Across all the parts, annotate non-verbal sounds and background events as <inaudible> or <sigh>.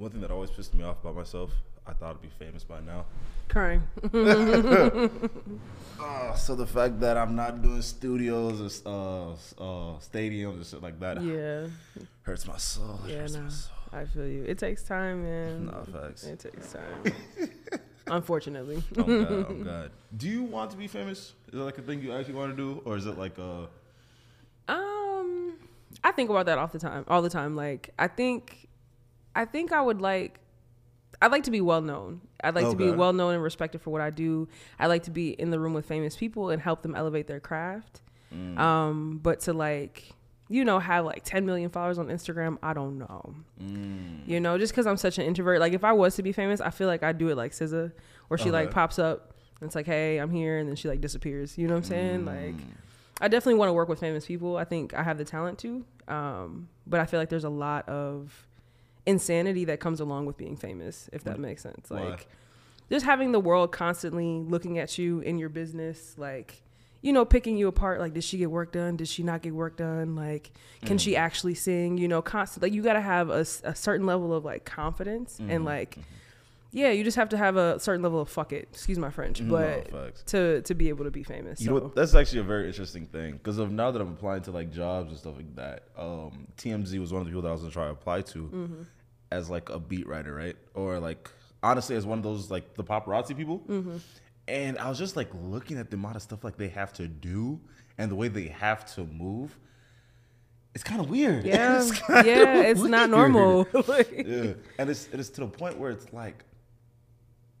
One thing that always pissed me off about myself, I thought I'd be famous by now. Crying. <laughs> <laughs> Uh, so the fact that I'm not doing studios or uh, uh, stadiums and shit like that yeah. <laughs> hurts my soul. It Yeah, hurts no. my soul. I feel you. It takes time, man. No facts. It takes time. Unfortunately. oh god, oh god. Do you want to be famous? Is that like a thing you actually want to do, or is it like uh? Um, I think about that all the time. All the time. Like, I think, I think I would like. I'd like to be well known. I'd like to be Okay. well known and respected for what I do. I like to be in the room with famous people and help them elevate their craft. Mm. Um, but to like, you know, have like 10 million followers on Instagram, I don't know. Mm. You know, just because I'm such an introvert. Like, if I was to be famous, I feel like I'd do it like SZA, where she like pops up and it's like, hey, I'm here, and then she like disappears. You know what I'm saying? Mm. Like, I definitely want to work with famous people. I think I have the talent to. Um, but I feel like there's a lot of insanity that comes along with being famous, if that makes sense. Why? Like just having the world constantly looking at you in your business, like, you know, picking you apart. Like, did she get work done? Did she not get work done? Like, can she actually sing? You know, constant. Like, you got to have a, a, certain level of like confidence Mm-hmm. and like, yeah, you just have to have a certain level of fuck it. Excuse my French, but no, to to be able to be famous. You so. know what? That's actually a very interesting thing because of now that I'm applying to like jobs and stuff like that. Um, TMZ was one of the people that I was gonna try to apply to Mm-hmm. As like a beat writer, right? Or like honestly as one of those like the paparazzi people. Mm-hmm. And I was just like looking at the amount of stuff like they have to do and the way they have to move. It's kind of weird. Yeah, <laughs> It's yeah, it's not normal. <laughs> Like- yeah, and it's it is to the point where it's like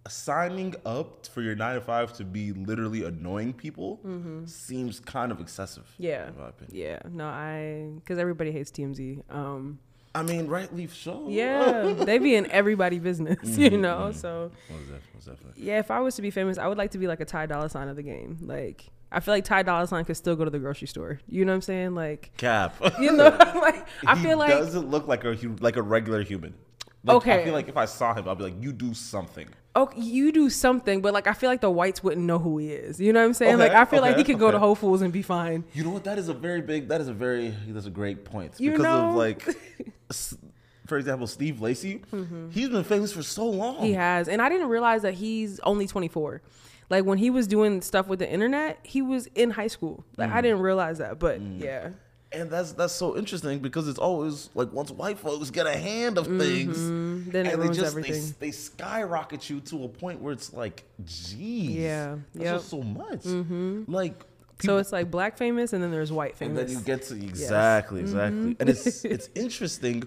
signing up for your nine to five to be literally annoying people seems kind of excessive. Mm-hmm. Yeah. in my opinion. Yeah, no, I because everybody hates TMZ. Um, I mean, rightly so. yeah, they be in everybody business, <laughs> you Mm-hmm, know. So Most definitely, most definitely. yeah, if I was to be famous, I would like to be like a Ty Dolla Sign of the game. Like I feel like Ty Dolla Sign could still go to the grocery store. You know what I'm saying? Like Cap. you know, <laughs> like I he feel like it doesn't look like a like a regular human. Like, I feel like if I saw him, I'd be like, "You do something." okay, you do something, but like I feel like the whites wouldn't know who he is. You know what I'm saying? Okay, like I feel like he could go to. Whole Foods and be fine. You know what? That is a very big. That is a very. That's a great point You because know? of like, <laughs> for example, Steve Lacy. He's been famous for so long. Mm-hmm. He has. And I didn't realize that he's only 24. Like when he was doing stuff with the internet, he was in high school. Like Mm. I didn't realize that. But yeah. And that's that's so interesting because it's always like once white folks get a hand of things, Mm-hmm. Then it and they ruins just everything. They, they skyrocket you to a point where it's like, geez, Yeah, just so much. Like, So it's like black famous and then there's white famous. and then you get to exactly, exactly, Mm-hmm. and it's <laughs> it's interesting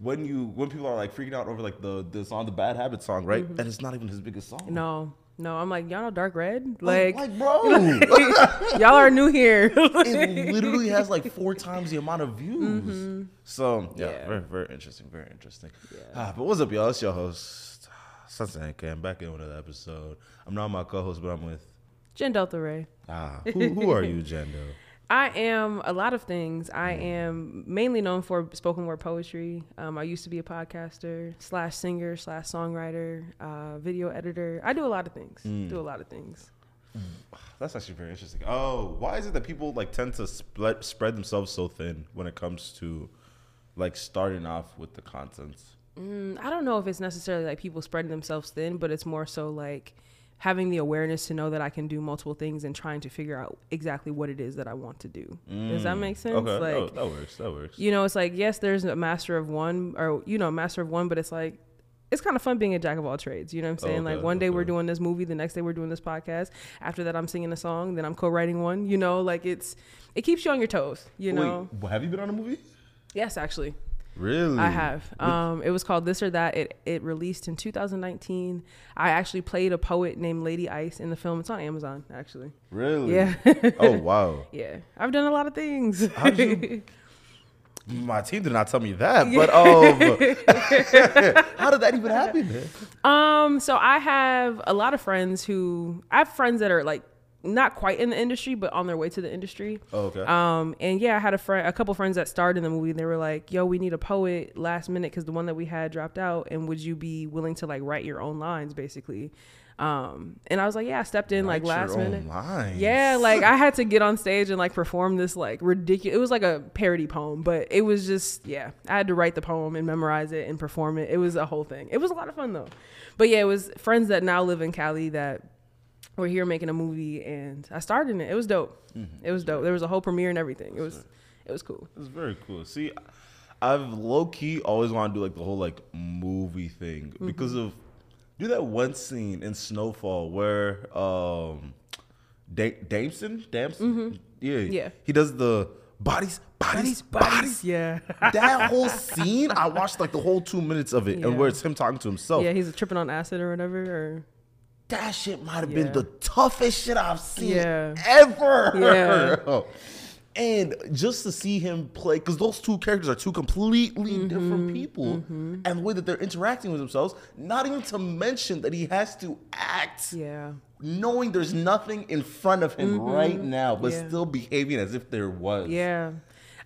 when you when people are like freaking out over like the the song, the Bad Habit song, right? And it's not even his biggest song. Mm-hmm. no. No, I'm like, y'all know dark red? like, Like, like bro, <laughs> y'all are new here. <laughs> it literally has like four times the amount of views. So yeah, Mm-hmm. Yeah. very very interesting, very interesting. Ah, but what's up, y'all? It's your host, Sunset I'm back in with another episode. I'm not my co-host, but I'm with Jen Delta Ray. ah. Who, who are you, Jendo? <laughs> I am a lot of things. I am mainly known for spoken word poetry. Um, I used to be a podcaster slash singer slash songwriter, uh, video editor. I do a lot of things. Mm. Do a lot of things. <sighs> That's actually very interesting. Oh, why is it that people like tend to spread spread themselves so thin when it comes to like starting off with the content? Mm, I don't know if it's necessarily like people spreading themselves thin, but it's more so like having the awareness to know that I can do multiple things and trying to figure out exactly what it is that I want to do. Does that make sense? Mm. Okay, Like, oh, that works. That works. you know, it's like yes, there's a master of one, or you know, master of one, but it's like it's kind of fun being a jack of all trades. You know what I'm saying? Okay, like one day we're doing this movie, the next day we're doing this podcast. After that, I'm singing a song, then I'm co-writing one. You know, like it's it keeps you on your toes. You know? Have you been on a movie? Yes, actually. Really? I have. Um, it was called This or That. It it released in 2019. I actually played a poet named Lady Ice in the film. It's on Amazon, actually. Really? Yeah, <laughs> oh wow. yeah. I've done a lot of things. How'd you- <laughs> My team did not tell me that, but um, <laughs> how did that even happen? um, so I have a lot of friends who I have friends that are like not quite in the industry, but on their way to the industry. Oh, okay. Um, and yeah, I had a friend, a couple friends that starred in the movie. And they were like, "Yo, we need a poet last minute because the one that we had dropped out. And would you be willing to like write your own lines, basically?" Um, and I was like, "Yeah." I stepped in like Write your last minute. lines. Yeah, like I had to <laughs> get on stage and like perform this like ridiculous. It was like a parody poem, but it was just yeah. I had to write the poem and memorize it and perform it. It was a whole thing. It was a lot of fun though. But yeah, it was friends that now live in Cali that were here making a movie, and I started it. It was dope. Mm-hmm. It was dope. There was a whole premiere and everything. It was it was cool. It's very cool. See, I've low key always want to do like the whole like movie thing Mm-hmm. because of do that one scene in Snowfall where um da- Damson, Damson, yeah, Mm-hmm. Yeah. he does the bodies, bodies, bodies. Yeah. that whole <laughs> scene, I watched like the whole two minutes of it, Yeah. and where it's him talking to himself. yeah, he's tripping on acid or whatever. Or That shit might have Yeah. been the toughest shit I've seen Yeah. ever. <laughs> And just to see him play, because those two characters are two completely Mm-hmm. different people, and the way that they're interacting with themselves, not even to mention that he has to act yeah. knowing there's nothing in front of him right now, but Mm-hmm. Yeah. still behaving as if there was. Yeah.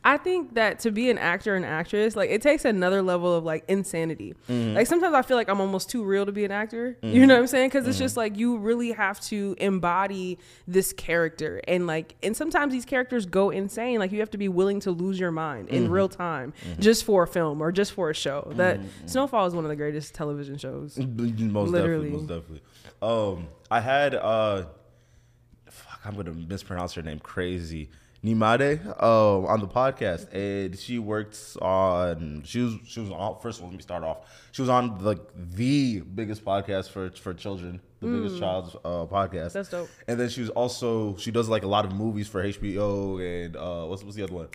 I think that to be an actor and actress, like it takes another level of like insanity. Mm-hmm. Like sometimes I feel like I'm almost too real to be an actor. You know what I'm saying? Because it's just like you really have to embody this character, and like, and sometimes these characters go insane. Like you have to be willing to lose your mind Mm-hmm. in real time just for a film or just for a show. That Snowfall is one of the greatest television shows. <laughs> most Literally. definitely, most definitely. Um, I had uh, fuck, I'm gonna mispronounce her name crazy. Nimade um, on the podcast, and she works on. She was she was on. First of all, let me start off. She was on like the biggest podcast for for children, the biggest child's uh, podcast. That's dope. And then she was also she does like a lot of movies for HBO and uh, what's what's the other one?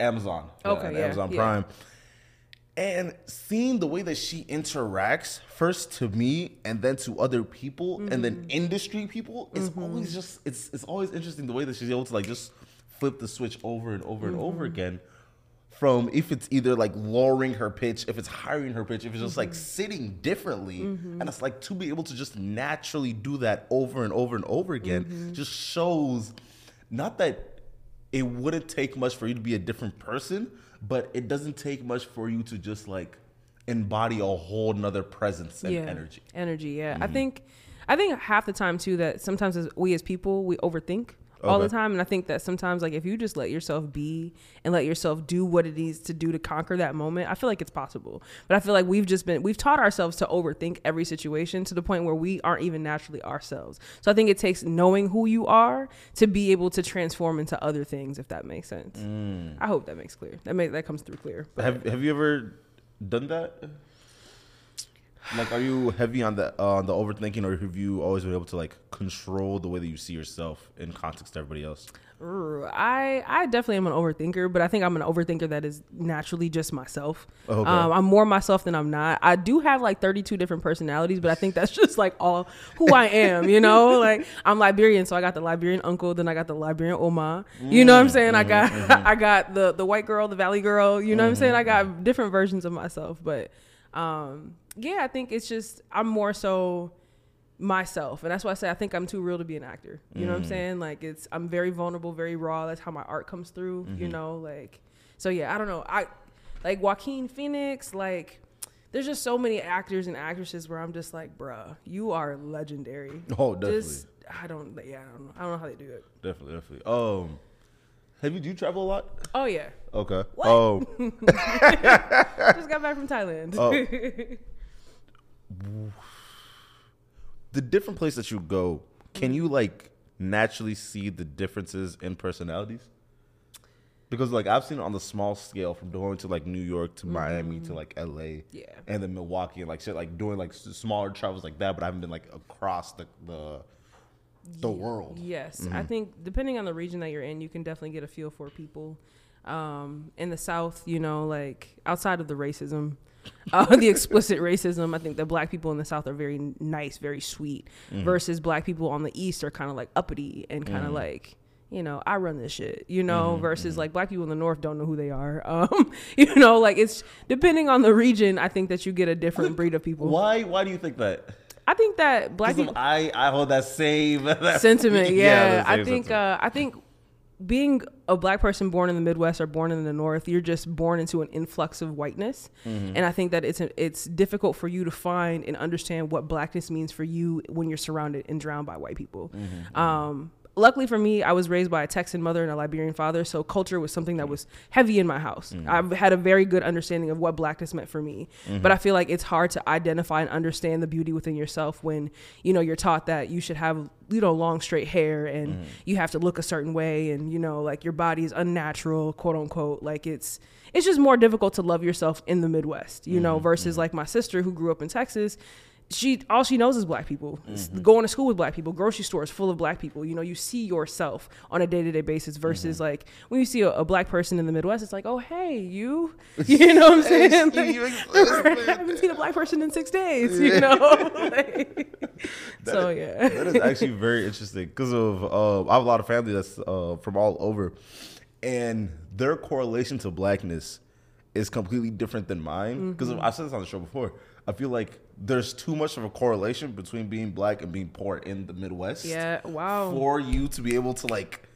Amazon. Okay, and yeah, Amazon yeah. Prime. And seeing the way that she interacts, first to me and then to other people and Mm-hmm. then industry people, it's always just it's it's always interesting the way that she's able to like just flip the switch over and over and Mm-hmm. over again. From if it's either like lowering her pitch, if it's hiring her pitch, if it's just like Mm-hmm. sitting differently, and it's like to be able to just naturally do that over and over and over again, Mm-hmm. just shows not that it wouldn't take much for you to be a different person, but it doesn't take much for you to just like embody a whole nother presence and energy. Energy, yeah. Mm-hmm. I think I think half the time too that sometimes as we as people we overthink all the time and I think that sometimes like if you just let yourself be and let yourself do what it needs to do to conquer that moment, I feel like it's possible. But I feel like we've just been we've taught ourselves to overthink every situation to the point where we aren't even naturally ourselves. So I think it takes knowing who you are to be able to transform into other things if that makes sense. Mm. I hope that makes clear. That make that comes through clear. But Have Have you ever done that? Like, are you heavy on the uh, on the overthinking, or have you always been able to like control the way that you see yourself in context to everybody else? Ooh, I I definitely am an overthinker, but I think I'm an overthinker that is naturally just myself. Okay. Um, I'm more myself than I'm not. I do have like 32 different personalities, but I think that's <laughs> just like all who I am. You know, <laughs> like I'm Liberian, so I got the Liberian uncle, then I got the Liberian Oma. You know what I'm saying? I got <laughs> I got the the white girl, the valley girl. You know what I'm saying? I got different versions of myself, but um, yeah, I think it's just I'm more so myself. And that's why i say i think i'm too real to be an actor. You know what i'm saying? Like it's i'm very vulnerable very raw. That's how my art comes through you know? Like so yeah i don't know. I like joaquin phoenix like there's just so many actors and actresses where i'm just like bruh you are legendary. <laughs> Oh, definitely, just i don't yeah i don't know. I don't know how they do it. Definitely, definitely. Um, have you do you travel a lot? oh yeah. Okay. What? Um, <laughs> just got back from thailand. Oh. <laughs> the different places that you go, can you like naturally see the differences in personalities? Because like I've seen it on the small scale from going to like New York to Miami to like LA, Mm-hmm. Yeah. and then Milwaukee and like shit, like doing like smaller travels like that. But I haven't been like across the the, the world. Yes, I think depending on the region that you're in, you can definitely get a feel for people. Um, in the South, you know, like outside of the racism, <laughs> uh, the explicit racism, I think the black people in the South are very nice, very sweet, versus black people on the East are kind of like uppity and kind of like. You know, I run this shit. You know, versus like black people in the north don't know who they are. <laughs> Um, you know, like it's depending on the region. I think that you get a different breed of people. Why why do you think that? I think that black people I I hold that same <laughs> that- sentiment. Yeah, that I think sentiment. uh, I think being a black person born in the Midwest or born in the North, you're just born into an influx of whiteness, Mm-hmm. and I think that it's it's difficult for you to find and understand what blackness means for you when you're surrounded and drowned by white people. Mm-hmm. Um, luckily for me, I was raised by a Texan mother and a Liberian father, so culture was something that was heavy in my house. Mm-hmm. I've had a very good understanding of what blackness meant for me, but I feel like it's hard to identify and understand the beauty within yourself when you know you're taught that you should have you know long straight hair and Mm-hmm. you have to look a certain way and you know like your body is unnatural, quote unquote. Like it's it's just more difficult to love yourself in the Midwest, you Mm-hmm. know, versus like my sister who grew up in Texas she all she knows is black people Mm-hmm. going to school with black people grocery stores full of black people you know you see yourself on a day-to-day basis versus Mm-hmm. like when you see a, a black person in the midwest it's like oh hey you <laughs> you know what i'm saying Hey, Like, you- <laughs> I haven't seen a black person in six days you know <laughs> Like, so yeah that is actually very interesting because of uh, I have a lot of family that's uh, from all over, and their correlation to blackness is completely different than mine. Because Mm-hmm. I've said this on the show before. I feel like there's too much of a correlation between being black and being poor in the Midwest. yeah wow For you to be able to like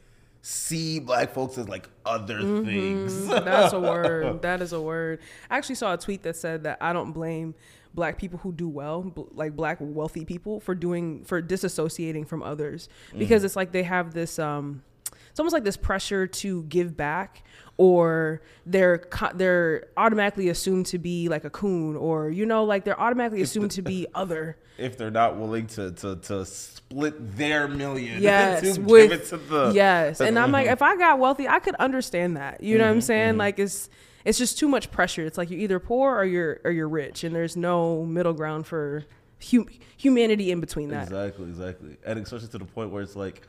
see black folks as like other things. That's a word. <laughs> That is a word. I actually saw a tweet that said that I don't blame black people who do well, like black wealthy people, for doing for disassociating from others because it's like they have this. um It's almost like this pressure to give back, or they're co- they're automatically assumed to be like a coon, or you know, like they're automatically assumed to be <laughs> other. if they're not willing to to, to split their million yes <laughs> to with give it to the yes and the- i'm like <laughs> if i got wealthy i could understand that you know Mm-hmm, what i'm saying like it's it's just too much pressure it's like you're either poor or you're or you're rich and there's no middle ground for hum- humanity in between that Exactly, exactly. And especially to the point where it's like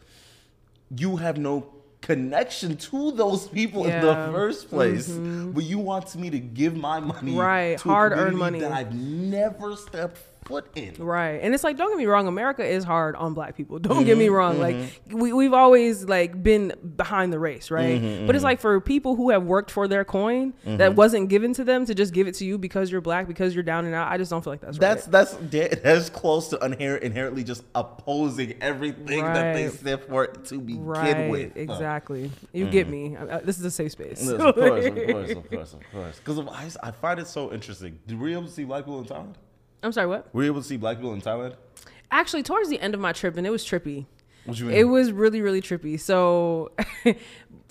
you have no connection to those people in the Yeah. Mm-hmm. first place, but you want me to give my money Right, to hard-earned community money. that I've never stepped in. Right. And it's like, don't get me wrong, America is hard on black people. Don't get Mm-hmm, me wrong. Like we, we've always like been behind the race, right? Mm-hmm, But it's like for people who have worked for their coin that wasn't given to them to just give it to you because you're black, because you're down and out. I just don't feel like that's, That's right. that's da- that's close to inher- inherently just opposing everything that they Right. stand for to begin Right, with. exactly. You get me. Uh, uh, this is a safe space. Yes, of course, of course, of <laughs> course, of course. Because I, I find it so interesting. Do we to see black people in Thailand? I'm sorry, what? Were you able to see black people in Thailand? Actually, towards the end of my trip, and it was trippy. What you mean? It was really, really trippy. So <laughs>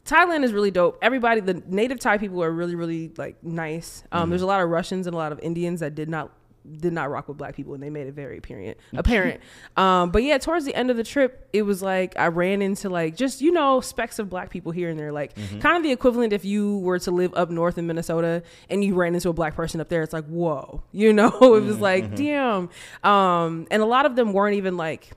Thailand is really dope. Everybody, the native Thai people are really, really like nice. Um, Mm-hmm. There's a lot of Russians and a lot of Indians that did not did not rock with black people, and they made it very apparent. <laughs> Apparent. um, but yeah, towards the end of the trip, it was like I ran into like just you know specks of black people here and there, like Mm-hmm. kind of the equivalent if you were to live up north in Minnesota and you ran into a black person up there. It's like whoa, <laughs> you know. it Mm-hmm, was like damn. Um, and a lot of them weren't even like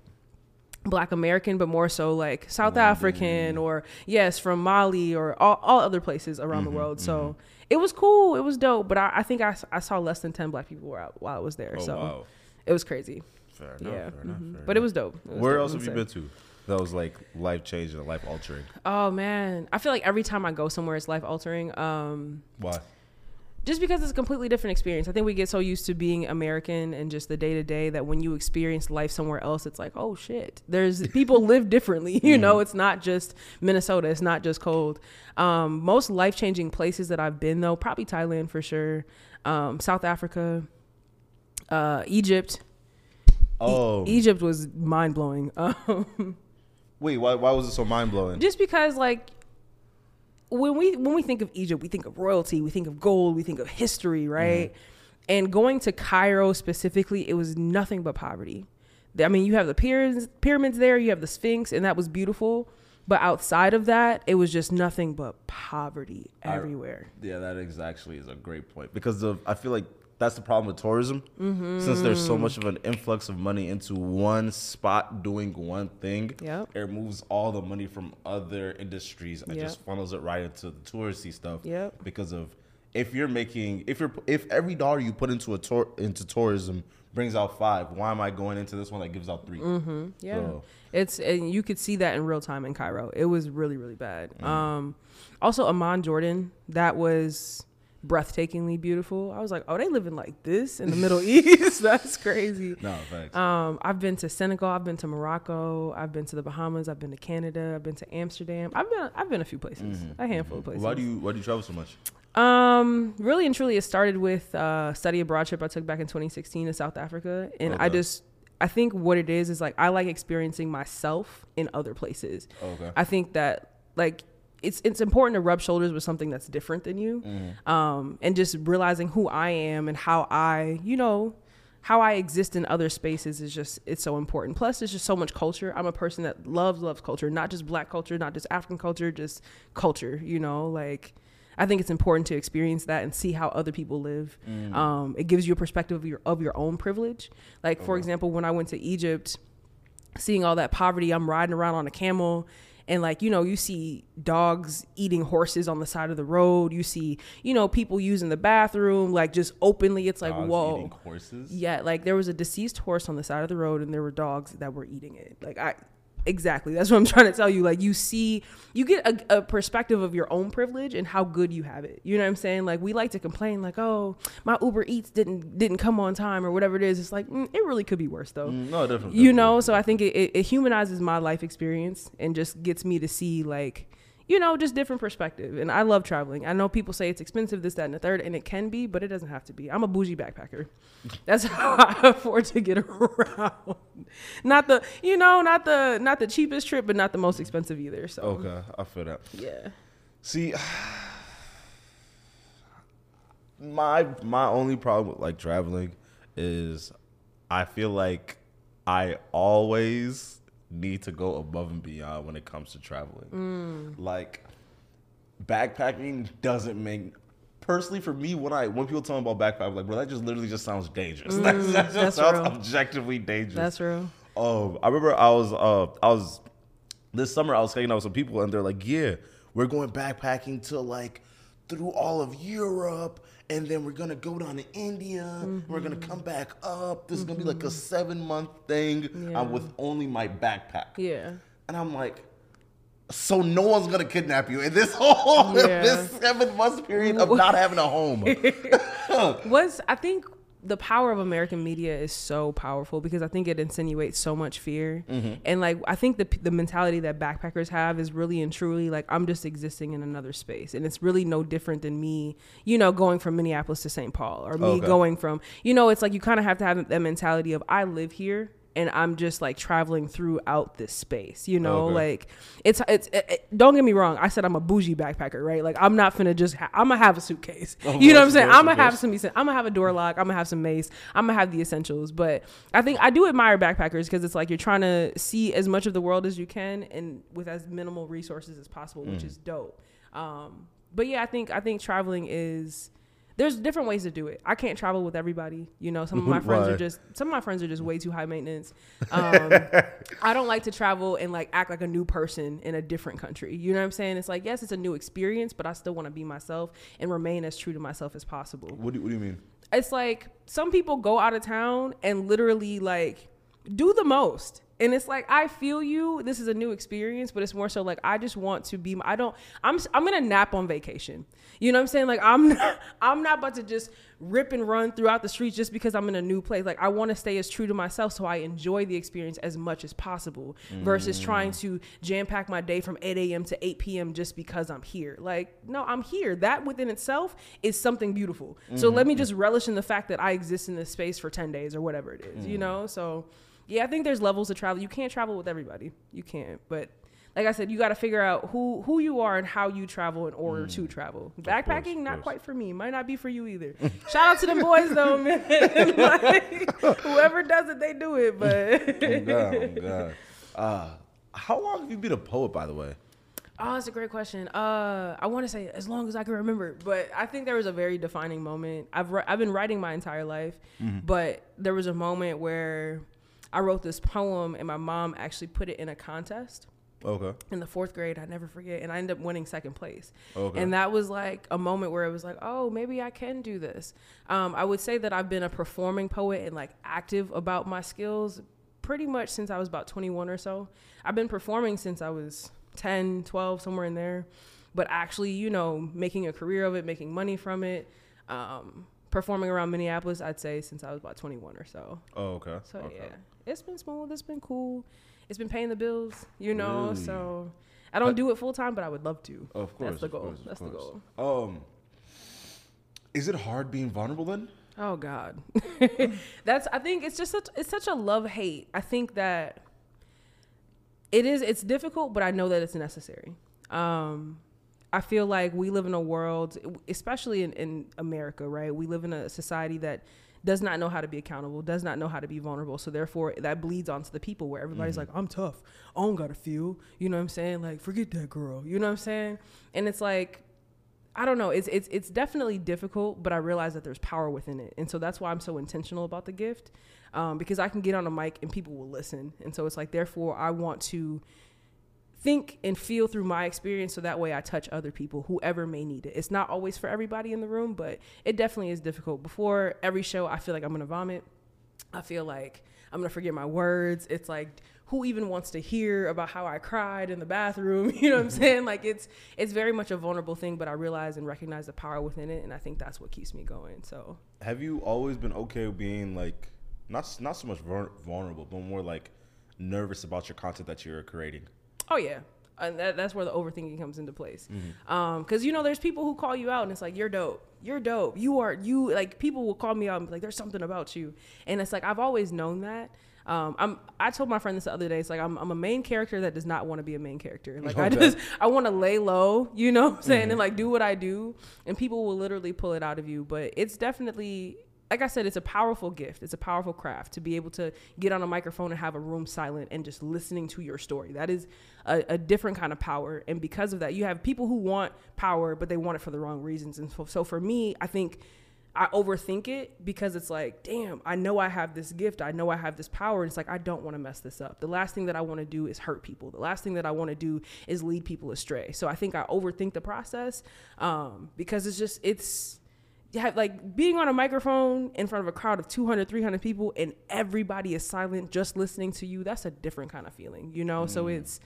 black american but more so like south african or yes from mali or all, all other places around Mm-hmm, the world so it was cool it was dope but i, I think I, I saw less than 10 black people were out while i was there Oh, so wow. it was crazy Fair enough. yeah Fair enough, mhm. fair but it was dope It was Where dope, else have you been to that was like life changing life altering? oh man i feel like every time i go somewhere it's life altering um Why? Just because it's a completely different experience. I think we get so used to being American and just the day to day that when you experience life somewhere else, it's like, oh shit. There's <laughs> people live differently. You know, it's not just Minnesota. It's not just cold. Um, most life changing places that I've been though, probably Thailand for sure. Um, South Africa, uh, Egypt. E- Oh, Egypt was mind blowing. <laughs> Um, wait. Why? Why was it so mind blowing? just because like when we when we think of Egypt, we think of royalty, we think of gold, we think of history, mm-hmm. right? And going to Cairo specifically, it was nothing but poverty. I mean, you have the pyramids, pyramids there, you have the Sphinx, and that was beautiful. But outside of that, it was just nothing but poverty I- everywhere. Yeah, that is actually is a great point because of I feel like that's the problem with tourism. Since there's so much of an influx of money into one spot doing one thing, Yep. it moves all the money from other industries and Yep. just funnels it right into the touristy stuff. Yep. Because of if you're making if you're if every dollar you put into a tour into tourism brings out five, why am I going into this one that gives out 3 Yeah. So- It's and you could see that in real time in Cairo. It was really really bad. Mm. Um also Amman Jordan, that was breathtakingly beautiful. I was like, oh, they living like this in the Middle <laughs> East. <laughs> That's crazy. No, thanks. Um, I've been to Senegal, I've been to Morocco, I've been to the Bahamas, I've been to Canada, I've been to Amsterdam. I've been I've been a few places, a handful of places. Why do you why do you travel so much? Um, really and truly, it started with uh, study abroad trip I took back in 2016 to South Africa, and I just I think what it is is like I like experiencing myself in other places. Okay. I think that like it's it's important to rub shoulders with something that's different than you, um, and just realizing who I am and how I you know how I exist in other spaces is just it's so important. Plus, there's just so much culture. I'm a person that loves loves culture, not just Black culture, not just African culture, just culture. You know, like I think it's important to experience that and see how other people live. Um, it gives you a perspective of your of your own privilege. Like for example, when I went to Egypt, seeing all that poverty, I'm riding around on a camel. And like you know, you see dogs eating horses on the side of the road. You see, you know, people using the bathroom like just openly. It's like Dogs whoa, eating horses. yeah, like there was a deceased horse on the side of the road and there were dogs that were eating it. Like I exactly. That's what I'm trying to tell you. Like you see you get a, a perspective of your own privilege and how good you have it. You know what I'm saying? Like we like to complain like, "Oh, my Uber Eats didn't didn't come on time or whatever it is." It's like, mm, it really could be worse though. Mm, No, definitely. You know, so I think it, it, it humanizes my life experience and just gets me to see like you know, just different perspective. And I love traveling. I know people say it's expensive, this, that, and the third, and it can be, but it doesn't have to be. I'm a bougie backpacker. That's <laughs> how I afford to get <laughs> around. Not the, you know, not the, not the cheapest trip, but not the most expensive either. So Okay, I feel that. yeah. See, <sighs> my my only problem with like traveling is I feel like I always need to go above and beyond when it comes to traveling. Mm. Like backpacking doesn't make personally for me when I when people tell me about backpacking, I'm like, bro, that just literally just sounds dangerous. <laughs> that just that's sounds real. objectively dangerous. That's real. Um, I remember I was uh I was this summer I was hanging out with some people and they're like, yeah, we're going backpacking to like through all of Europe and then we're gonna go down to India. and We're gonna come back up. This is gonna be like a seven month thing. Mm-hmm. Yeah. I'm with only my backpack. Yeah. And I'm like, so no one's gonna kidnap you in this <laughs> whole Yeah. this seven month period of not having a home. <laughs> was I think the power of American media is so powerful because I think it insinuates so much fear, mm-hmm. and like I think the the mentality that backpackers have is really and truly like I'm just existing in another space, and it's really no different than me, you know, going from Minneapolis to St. Paul, or me Okay. going from, you know, it's like you kind of have to have that mentality of I live here. And I'm just like traveling throughout this space, you know, Okay. like it's it's. It, it- don't get me wrong. I said I'm a bougie backpacker, right? Like I'm not finna just. Ha- I'm gonna have a suitcase. Of you know what I'm saying? I'm gonna have some. I'm gonna have a door lock. I'm gonna have some mace. I'm gonna have the essentials. But I think I do admire backpackers because it's like you're trying to see as much of the world as you can and with as minimal resources as possible, Mm. which is dope. Um, but yeah, I think I think traveling is. There's different ways to do it. I can't travel with everybody. You know, some of my <laughs> friends are just some of my friends are just way too high maintenance. <laughs> Um, I don't like to travel and like act like a new person in a different country. You know what I'm saying? It's like yes, it's a new experience, but I still want to be myself and remain as true to myself as possible what do what do you mean? it's like some people go out of town and literally like do the most and it's like i feel you. This is a new experience but it's more so like i just want to be i don't i'm i'm gonna nap on vacation. You know what i'm saying? Like i'm <laughs> not, i'm not about to just rip and run throughout the streets just because i'm in a new place. Like i want to stay as true to myself so i enjoy the experience as much as possible versus mm. trying to jam pack my day from 8 a.m to 8 p.m just because i'm here. Like no i'm here. That within itself is something beautiful. So let mm-hmm. me just relish in the fact that i exist in this space for 10 days or whatever it is, you mm. know? So yeah i think there's levels to travel you can't travel with everybody you can't but like I said, you got to figure out who who you are and how you travel in order to travel. Backpacking, of not course. quite for me. Might not be for you either. <laughs> Shout out to them boys though, man. like, <laughs> <laughs> whoever does it, they do it. But Oh God, oh God. Uh, how long have you been a poet, by the way? Oh, that's a great question. Uh, I want to say as long as I can remember, but I think there was a very defining moment. I've I've been writing my entire life, but there was a moment where I wrote this poem, and my mom actually put it in a contest Okay. in the fourth grade. I never forget, and I ended up winning second place. Okay. And that was like a moment where it was like, oh, maybe I can do this. Um, I would say that I've been a performing poet and like active about my skills pretty much since I was about 21 or so. I've been performing since I was 10, 12, somewhere in there. but actually, you know, making a career of it, making money from it, um, performing around Minneapolis, I'd say since I was about 21 or so. Oh, okay. So okay. yeah, it's been smooth. It's been cool. It's been paying the bills, you know. Really? So I don't do it full time, but I would love to. Of course. That's the goal. course, That's the goal. Um, is it hard being vulnerable then? Oh God, <laughs> that's. I think it's just such. It's such a love hate. I think that it is. It's difficult, but I know that it's necessary. Um, I feel like we live in a world, especially in, in America, right? We live in a society that does not know how to be accountable, does not know how to be vulnerable. So therefore, that bleeds onto the people where everybody's like, "I'm tough. I don't gotta feel." You know what I'm saying? Like, forget that girl. You know what I'm saying? And it's like, I don't know. It's it's it's definitely difficult, but I realize that there's power within it, and so that's why I'm so intentional about the gift, um, because I can get on a mic and people will listen, and so it's like therefore I want to think and feel through my experience, so that way I touch other people, whoever may need it. It's not always for everybody in the room, but it definitely is difficult. Before every show, I feel like I'm gonna vomit. I feel like I'm gonna forget my words. It's like who even wants to hear about how I cried in the bathroom? <laughs> You know what I'm mm-hmm. saying? Like it's it's very much a vulnerable thing, but I realize and recognize the power within it, and I think that's what keeps me going. So Have you always been okay with being like not not so much vulnerable, but more like nervous about your content that you're creating? Oh yeah, and that, that's where the overthinking comes into place. Mm-hmm. Um, because you know, there's people who call you out, and it's like you're dope, you're dope, you are you. Like people will call me out and be like, "There's something about you," and it's like I've always known that. Um, I'm. I told my friend this the other day. It's like I'm. I'm a main character that does not want to be a main character. Like I just. I want to lay low. You know what I'm saying? Mm-hmm. And like do what I do, and people will literally pull it out of you. But it's definitely. Like I said, it's a powerful gift. It's a powerful craft to be able to get on a microphone and have a room silent and just listening to your story. That is a, a different kind of power. And because of that, you have people who want power, but they want it for the wrong reasons. And so, so for me, I think I overthink it because it's like, damn, I know I have this gift. I know I have this power. And it's like, I don't want to mess this up. The last thing that I want to do is hurt people. The last thing that I want to do is lead people astray. So I think I overthink the process um, because it's just, it's, have like being on a microphone in front of a crowd of 200 300 people and everybody is silent just listening to you that's a different kind of feeling you know? So mm. it's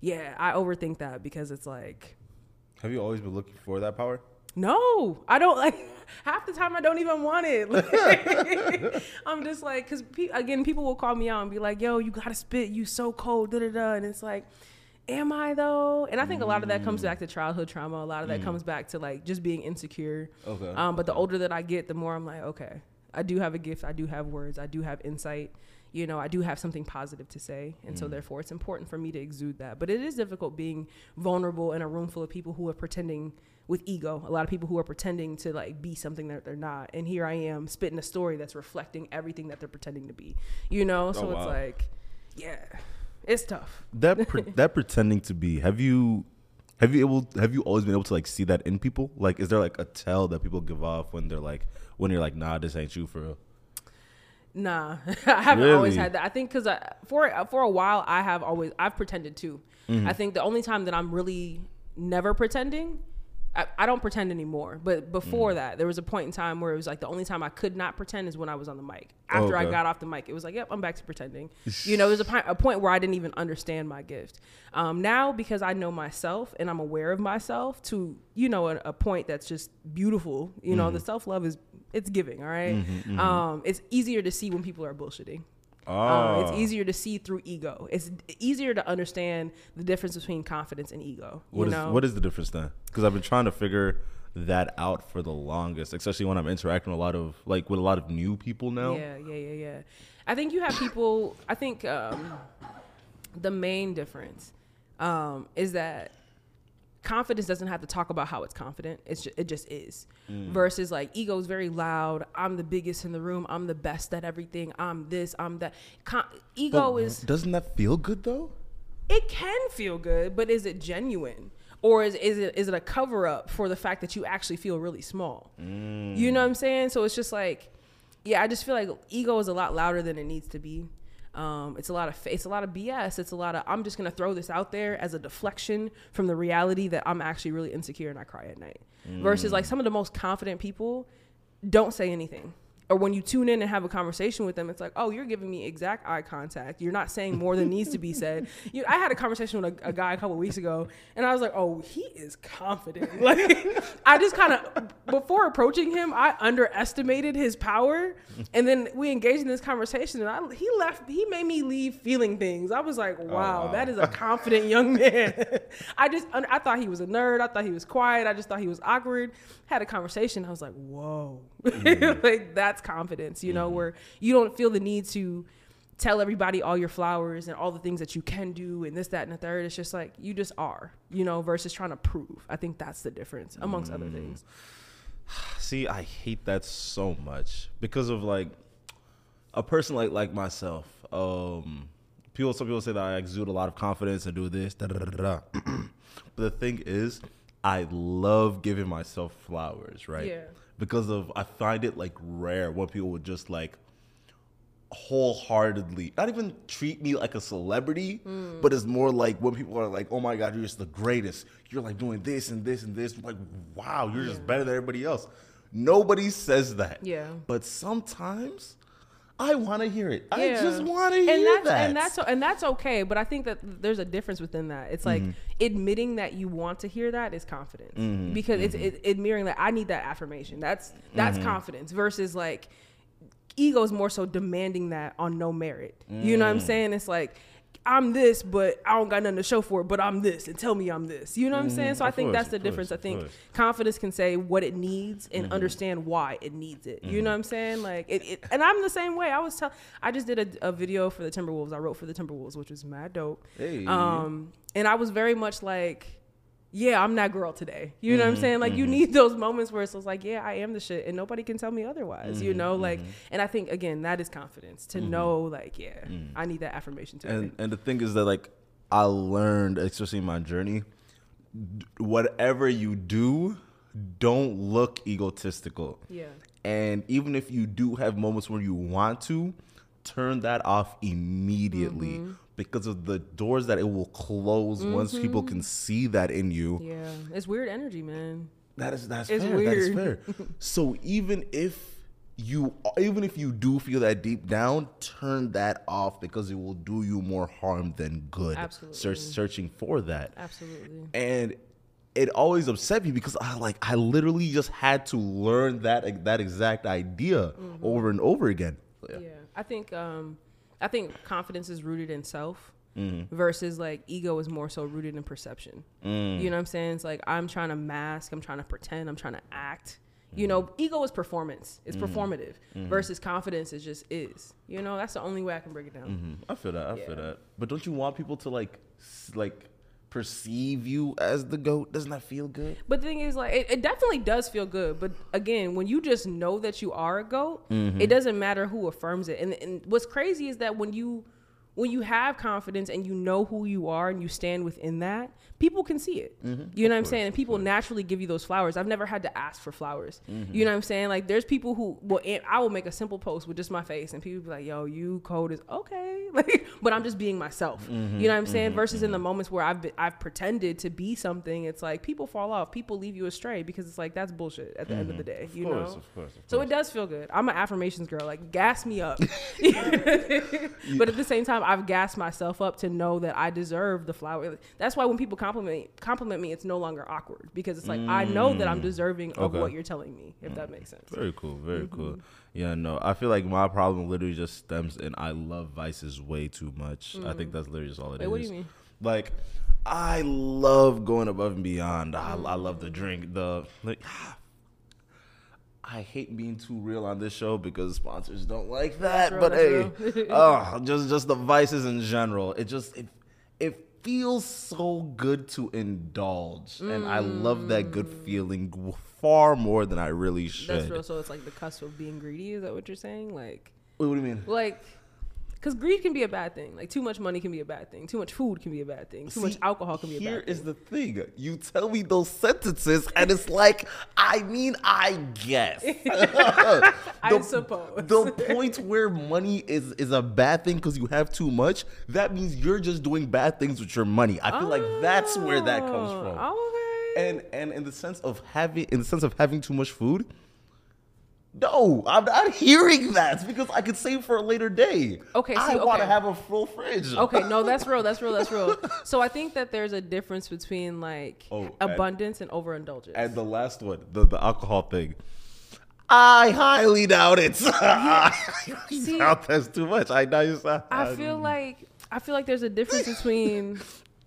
yeah i overthink that because it's like Have you always been looking for that power? no i don't like <laughs> half the time i don't even want it. Like, <laughs> i'm just like because pe- again people will call me out and be like yo you gotta spit you so cold da da da and it's like am i though and i think a lot of that comes mm. back to childhood trauma a lot of that mm. comes back to like just being insecure Okay. um, but the older that I get, the more I'm like, okay, I do have a gift. I do have words. I do have insight. You know, I do have something positive to say. And so, mm. therefore, it's important for me to exude that. But it is difficult being vulnerable in a room full of people who are pretending with ego. A lot of people who are pretending to like be something that they're not. And here I am spitting a story that's reflecting everything that they're pretending to be. You know, oh, so it's wow. like, yeah, it's tough. that pre- <laughs> that pretending to be. Have you have you able have you always been able to like see that in people? Like, is there like a tell that people give off when they're like when you're like, nah, this ain't you for real? Nah, <laughs> I haven't always had that. I think because for for a while I have always I've pretended too. Mm-hmm. I think the only time that I'm really never pretending, I, I don't pretend anymore. But Mm. before that, there was a point in time where it was like the only time I could not pretend is when I was on the mic. After I got off the mic, it was like, yep, I'm back to pretending. you know, there's a, a point where I didn't even understand my gift. Um, now because I know myself and I'm aware of myself to you know a, a point that's just beautiful. You know, Mm-hmm. the self love is it's giving. All right? Um, it's easier to see when people are bullshitting. Oh, Um, it's easier to see through ego. It's easier to understand the difference between confidence and ego. You What is what is the difference then? Because I've been trying to figure that out for the longest, especially when I'm interacting with a lot of like with a lot of new people now. Yeah, yeah, yeah, yeah. I think you have people. I think um, the main difference um, is that confidence doesn't have to talk about how it's confident. It's just, it just is. Mm. Versus like ego is very loud. I'm the biggest in the room. I'm the best at everything. I'm this. I'm that. Con- ego But is. doesn't that feel good though? it can feel good, but is it genuine? Or is, is it is it a cover up for the fact that you actually feel really small? You mm. know what I'm saying? So it's just like, yeah, I just feel like ego is a lot louder than it needs to be. Um, it's a lot of it's a lot of BS. It's a lot of I'm just gonna throw this out there as a deflection from the reality that I'm actually really insecure and I cry at night. Versus like some of the most confident people don't say anything or when you tune in and have a conversation with them, it's like, oh, you're giving me exact eye contact. You're not saying more than needs to be said. <laughs> You, I had a conversation with a, a guy a couple weeks ago, and I was like, oh, he is confident. <laughs> Like, I just kind of before approaching him, I underestimated his power, and then we engaged in this conversation, and I, he left. He made me leave feeling things. I was like, oh, wow, wow. that is a <laughs> confident young man. I just I thought he was a nerd. I thought he was quiet. I just thought he was awkward. Had a conversation. I was like, whoa, mm-hmm. <laughs> like that's confidence. You know, mm-hmm. where you don't feel the need to tell everybody all your flowers and all the things that you can do and this, that, and the third. It's just like you just are, you know, versus trying to prove. I think that's the difference amongst other mm. things. <sighs> See, I hate that so much because of like a person like like myself. Um, people, some people say that I exude a lot of confidence and do this. Da, da, da, da. da. <clears throat> but the thing is, I love giving myself flowers, right? Yeah. Because of I find it like rare when people would just like wholeheartedly not even treat me like a celebrity mm. but it's more like when people are like oh my god you're just the greatest you're like doing this and this and this like wow you're just better than everybody else nobody says that Yeah. but sometimes i want to hear it. I just want to hear and that's that and that's and that's okay but i think that there's a difference within that. It's like Mm-hmm. admitting that you want to hear that is confidence. Because it's it, admitting that i need that affirmation. That's that's Mm-hmm. confidence versus like ego is more so demanding that on no merit. You know what Mm. i'm saying? It's like I'm this, but I don't got nothing to show for it. But I'm this, and tell me I'm this. You know what I'm saying? So I Mm-hmm. Think course, that's the of course, difference. I think. Mm-hmm. confidence can say what it needs and understand why it needs it. You know what I'm saying? Like it, it and I'm the same way. I was tell I just did a, a video for the Timberwolves. I wrote for the Timberwolves, which was mad dope. Hey. Um, and I was very much like, yeah, I'm that girl today. You know what I'm Mm-hmm, saying? Like you need <laughs> those moments where it's just like, yeah, I am the shit, and nobody can tell me otherwise. Mm-hmm, You know, like, and I think again that is confidence to know, like, yeah, I need that affirmation too. Mm. and and the thing is that like I learned, especially in my journey, whatever you do, don't look egotistical. Yeah. And even if you do have moments where you want to, turn that off immediately Mm-hmm. because of the doors that it will close once people can see that in you. yeah, it's weird energy, man. That is that's It's fair. That is weird. fair. <laughs> so even if you even if you do feel that deep down, turn that off because it will do you more harm than good. Absolutely. Search, searching for that. Absolutely. And it always upset me because I like I literally just had to learn that that exact idea over and over again. So, Yeah. I think um I think confidence is rooted in self Mm-hmm. versus like ego is more so rooted in perception. Mm. You know what I'm saying? It's like I'm trying to mask, I'm trying to pretend, I'm trying to act. You Mm-hmm. know, ego is performance. It's performative versus confidence is just is. You know, that's the only way I can break it down. Mhm. I feel that. I Yeah. feel that. But don't you want people to like like perceive you as the goat? Doesn't that feel good? But the thing is, like, it, it definitely does feel good. But again, when you just know that you are a goat, Mm-hmm. it doesn't matter who affirms it. And, and what's crazy is that when you when you have confidence and you know who you are and you stand within that, people can see it. You know what I'm Mm-hmm. saying? And people naturally give you those flowers. I've never had to ask for flowers. Mm-hmm. You know what I'm saying? Like, there's people who will. I will make a simple post with just my face, and people be like, "Yo, you code is okay." <laughs> Like, but I'm just being myself. Mm-hmm. You know what I'm saying? Versus in the moments where I've been, I've pretended to be something, it's like people fall off, people leave you astray because it's like that's bullshit at the end of the day. You Mm-hmm. Of course, know. of course, of So it does feel good. I'm an affirmations girl. Like gas me up. <laughs> <laughs> but at the same time, I've gassed myself up to know that I deserve the flower. That's why when people compliment compliment me, it's no longer awkward because it's like I know that I'm deserving of Mm. Okay. Mm. what you're telling me. If that makes sense. Very cool. Very cool. Mm-hmm. Yeah, no, I feel like my problem literally just stems in I love vices way too much. I think that's literally just all it is. Mm. Wait, what do you mean? Like, I love going above and beyond. I, I love the drink. The like. I hate being too real on this show because sponsors don't like that. real, but hey, oh, <laughs> just just the vices in general. It just it it feels so good to indulge, and I love that good feeling far more than I really should. Mm. That's real. So it's like the cusp of being greedy. Is that what you're saying? Like, Wait, what do you mean? like. Because greed can be a bad thing. Like too much money can be a bad thing. Too much food can be a bad thing. Too much alcohol can be a bad thing. is the thing. You tell me those sentences, and it's like, I mean, I guess. <laughs> <laughs> I The- suppose. The point where money is is a bad thing because you have too much, that means you're just doing bad things with your money. I feel like that's where that comes oh, from. Oh, okay. And and in the sense of having in the sense of having too much food, No, I'm not <laughs> hearing that because I could save for a later day. Okay, so, I see, want to have a full fridge. Okay, no, that's real. That's real. That's real. <laughs> So I think that there's a difference between like Oh, abundance and overindulgence. And the last one, the, the alcohol thing. I highly doubt it. <laughs> I highly See- doubt that's too much. I know you I feel like I feel like there's a difference between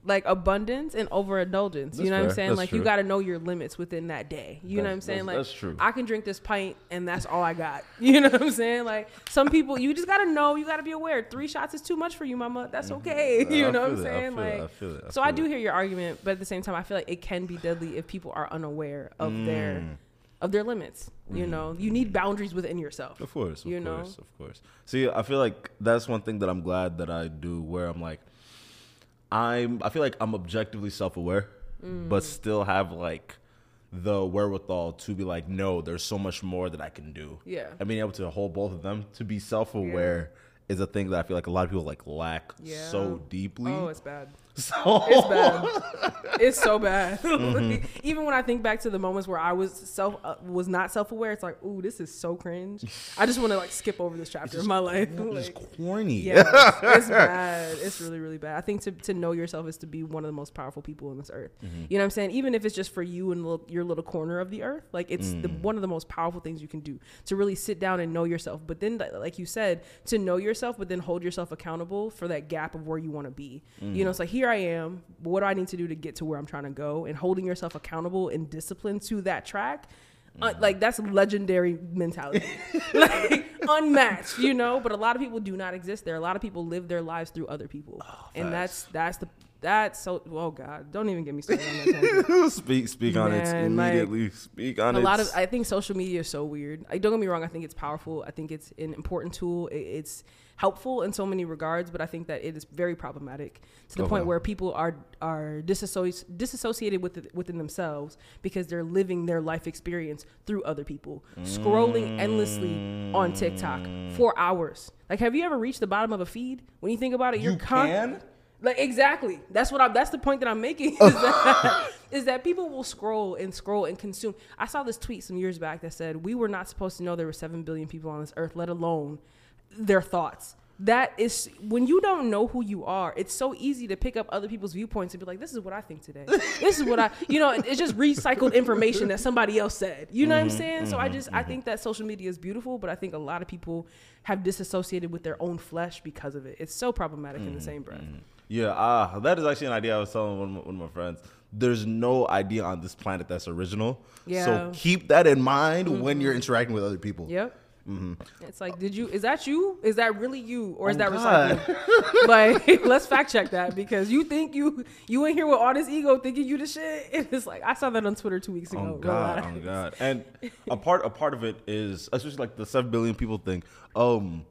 like abundance and overindulgence. That's you know what I'm saying? That's like you got to know your limits within that day. You know what I'm That's- saying? Like that's- that's true. I can drink this pint and that's all I got. <laughs> You know what I'm saying? Like some people, you just got to know. You got to be aware. Three shots is too much for you, mama. That's okay. Mm-hmm. <laughs> I You know what I'm it. I saying? feel it. Like I feel it. I so I do hear your argument, but at the same time, I feel like it can be deadly if people are unaware of their Mm. of their limits. You know, you need boundaries within yourself. Of course, of You know? of course. See, I feel like that's one thing that I'm glad that I do where I'm like I'm I feel like I'm objectively self-aware Mm. but still have like the wherewithal to be like no, there's so much more that I can do. Yeah. And being able to hold both of them to be self-aware is a thing that I feel like a lot of people like lack Yeah. so deeply. Oh, it's bad. <laughs> so It's bad. <laughs> it's so bad. <laughs> Mm-hmm. Like, even when I think back to the moments where I was self uh, was not self aware, it's like, ooh, this is so cringe. I just want to like skip over this chapter of my life. it's Like, corny. yeah, it's bad. It's really, really bad. I think to, to know yourself is to be one of the most powerful people on this earth. Mm-hmm. You know what I'm saying? Even if it's just for you and little, your little corner of the earth, like it's the, Mm. one of the most powerful things you can do to really sit down and know yourself. But then, like you said, to know yourself, but then hold yourself accountable for that gap of where you want to be. Mm. You know, it's like here I am. What do I need to do to get to where I'm trying to go? And holding yourself accountable and disciplined to that track. Uh, Mm. like that's legendary mentality, <laughs> like unmatched, you know. But a lot of people do not exist there. A lot of people live their lives through other people, and that's that's the that's so. Oh God, don't even get me started on that. <laughs> speak speak on it Man, like, immediately. speak on a it. lot of I think social media is so weird. I don't get me wrong. I think it's powerful. I think it's an important tool. It, it's helpful in so many regards, but I think that it is very problematic to the Okay. point where people are are disassoci- disassociated with it, within themselves because they're living their life experience through other people, scrolling endlessly on TikTok for hours. Like, have you ever reached the bottom of a feed? When you think about it, you're You con- can? Like exactly. That's what I. That's the point that I'm making. <laughs> Is that, <laughs> is that people will scroll and scroll and consume. I saw this tweet some years back that said we were not supposed to know there were seven billion people on this earth, let alone their thoughts. That is when you don't know who you are. It's so easy to pick up other people's viewpoints and be like, "This is what I think today. This is what I." You know, it's just recycled information that somebody else said. You know what I'm mm-hmm. saying? So I mm-hmm. just I mm-hmm. think that social media is beautiful, but I think a lot of people have disassociated with their own flesh because of it. It's so problematic in the same breath. Yeah, ah, that is actually an idea I was telling one of my, one of my friends. There's no idea on this planet that's original. Yeah. So keep that in mind when you're interacting with other people. Yep. It's like, did you? Is that you? Is that really you, or is Oh, that God. recycling? <laughs> like, <laughs> let's fact check that because you think you you in here with all this ego thinking you the shit. <laughs> It's like I saw that on Twitter two weeks ago. Oh God, oh God. And a part a part of it is especially like the seven billion people think. Um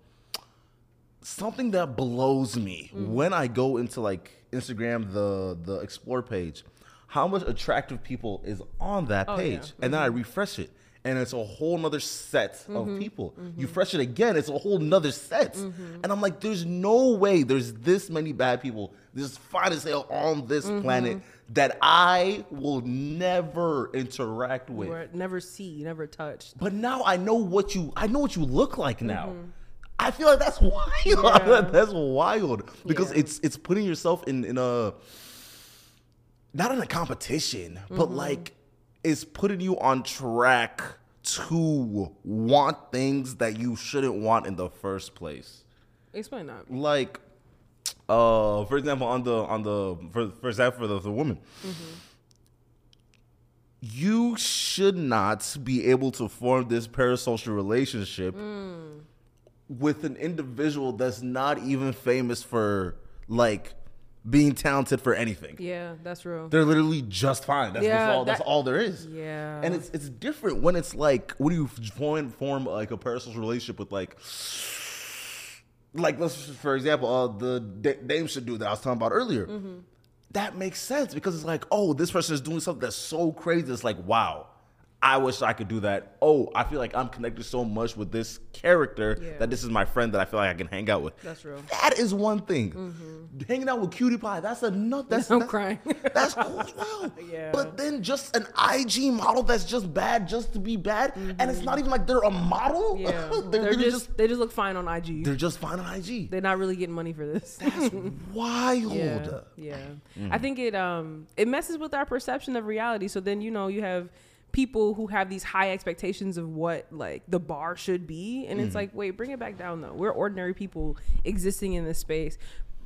something that blows me Mm-hmm. when I go into like Instagram the the explore page, how much attractive people is on that Oh, yeah. page. And then I refresh it. And it's a whole nother set Mm-hmm. of people. You fresh it again, it's a whole nother set. And I'm like, there's no way there's this many bad people, this fine as hell on this Mm-hmm. planet that I will never interact with. Or never see, never touch. But now I know what you I know what you look like now. I feel like that's <laughs> wild. Yeah. that's wild because Yeah. it's it's putting yourself in in a not in a competition, but mm-hmm. like it's putting you on track to want things that you shouldn't want in the first place. Explain that. Like uh for example on the on the for for example for the, the woman mm-hmm. you should not be able to form this parasocial relationship mm. With an individual that's not even famous for like being talented for anything. Yeah, that's real. They're literally just fine. That's, Yeah, that's all. that's all there is. Yeah. and it's it's different when it's like when you form form like a personal relationship with like. Like let's for example, uh, the Da- Dame should do that I was talking about earlier. That makes sense because it's like, oh, this person is doing something that's so crazy. It's like, wow, I wish I could do that. Oh, I feel like I'm connected so much with this character Yeah. that this is my friend that I feel like I can hang out with. That's real. That is one thing. Hanging out with Cutie Pie, that's enough. That's I'm that's, crying. <laughs> That's cool as well. <laughs> Yeah. But then just an IG model that's just bad just to be bad, and it's not even like they're a model. Mm-hmm. Yeah, <laughs> they're, they're, really just, they just look fine on IG. they're just fine on IG. They're not really getting money for this. That's wild. yeah, yeah. Mm-hmm. I think it um it messes with our perception of reality. So then you know you have people who have these high expectations of what like the bar should be, and Mm-hmm. it's like wait, bring it back down though. We're ordinary people existing in this space.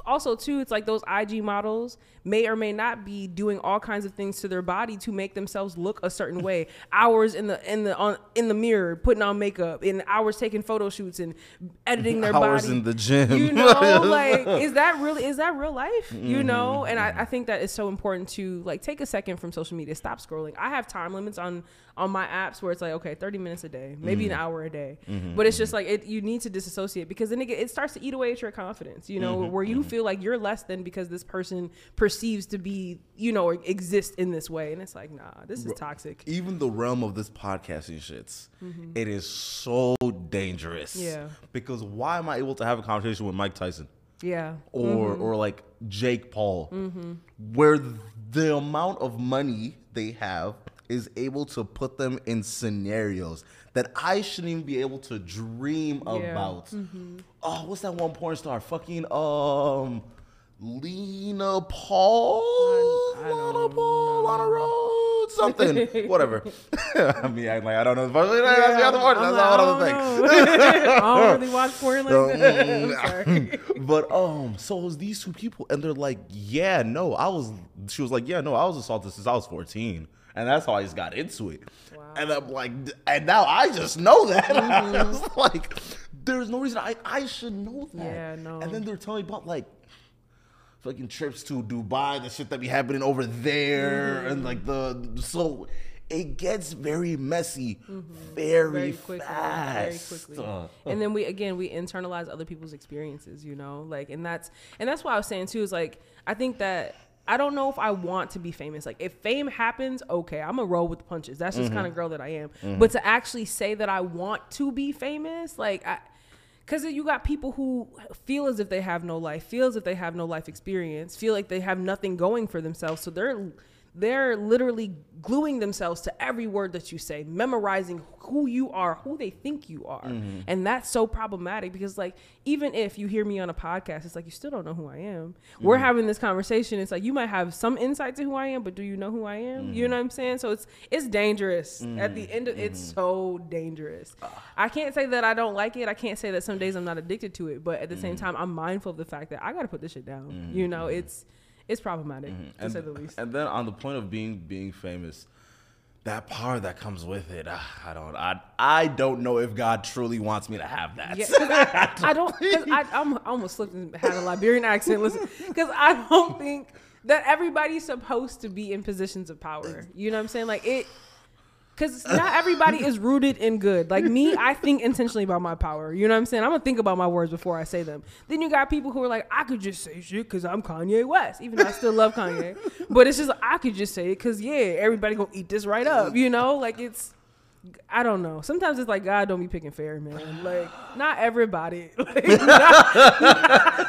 Also, too, it's like those IG models may or may not be doing all kinds of things to their body to make themselves look a certain way. <laughs> hours in the in the on in the mirror, putting on makeup, and hours taking photo shoots and editing their bodies. Hours body in the gym. you know <laughs> like is that really is that real life you Mm-hmm. know and I, I think that is so important to like take a second from social media stop scrolling i have time limits on on my apps where it's like okay 30 minutes a day maybe Mm-hmm. an hour a day but it's just like it, you need to disassociate because then it, it starts to eat away at your confidence you know Mm-hmm. where you feel like you're less than because this person perceives to be you know or exist in this way and it's like nah this is toxic even the realm of this podcasting shits, it is so dangerous. Mm-hmm. Yeah. Because why am I able to have a conversation with Mike Tyson yeah or Mm-hmm. or like Jake Paul, where the amount of money they have is able to put them in scenarios that I shouldn't even be able to dream Yeah. Mm-hmm. about. Oh, what's that one porn star? Fucking um. Lena Paul, I- I Lana Paul, Lana Rhoades, something, <laughs> whatever. <laughs> I mean, I, like I don't know. That's Yeah, the other. I'm That's like, not I another thing. don't know. <laughs> I don't really watch porn like that. But um, so it was these two people, and they're like, "Yeah, no, I was." She was like, "Yeah, no, I was assaulted since I was 14, and that's how I just got into it." And I'm like, and now I just know that. <laughs> Was like, there's no reason I I should know that. Yeah, no. And then they're telling me about like fucking trips to Dubai, the shit that be happening over there, and like the so. It gets very messy very, very quickly, fast. very quickly. Uh, and then we again we internalize other people's experiences, you know, like and that's and that's why I was saying too is like I think that I don't know if I want to be famous. Like if fame happens, okay, I'm a roll with the punches. That's just kind of mm-hmm. girl that I am. Mm-hmm. But to actually say that I want to be famous, like I because you got people who feel as if they have no life, feel as if they have no life experience, feel like they have nothing going for themselves. So they're they're literally gluing themselves to every word that you say, memorizing who you are, who they think you are. Mm-hmm. And that's so problematic because like even if you hear me on a podcast, it's like you still don't know who I am. We're mm-hmm. having this conversation. It's like you might have some insight to who I am, but do you know who I am? You mm-hmm. know what I'm saying? So it's it's dangerous. At the end of it's so dangerous. Ah. I can't say that I don't like it. I can't say that some days I'm not addicted to it, but at the same time I'm mindful of the fact that I got to put this shit down. You know, it's it's problematic to and, say the least. and then on the point of being being famous, that power that comes with it, ah, I don't, I, I don't know if God truly wants me to have that. Yeah, <laughs> I, I don't. I, I'm, I almost slipped and had a Liberian accent. Listen, <laughs> because I don't think that everybody's supposed to be in positions of power. You know what I'm saying? Like it. Because not everybody is rooted in good. Like me, I think intentionally about my power. You know what I'm saying? I'm gonna think about my words before I say them. Then you got people who are like, I could just say shit because I'm Kanye West, even though I still love Kanye. <laughs> But it's just I could just say it because yeah, everybody gonna eat this right up. You know, like it's I don't know. Sometimes it's like God don't be picking fair, man. Like not everybody, <laughs> like, not, not,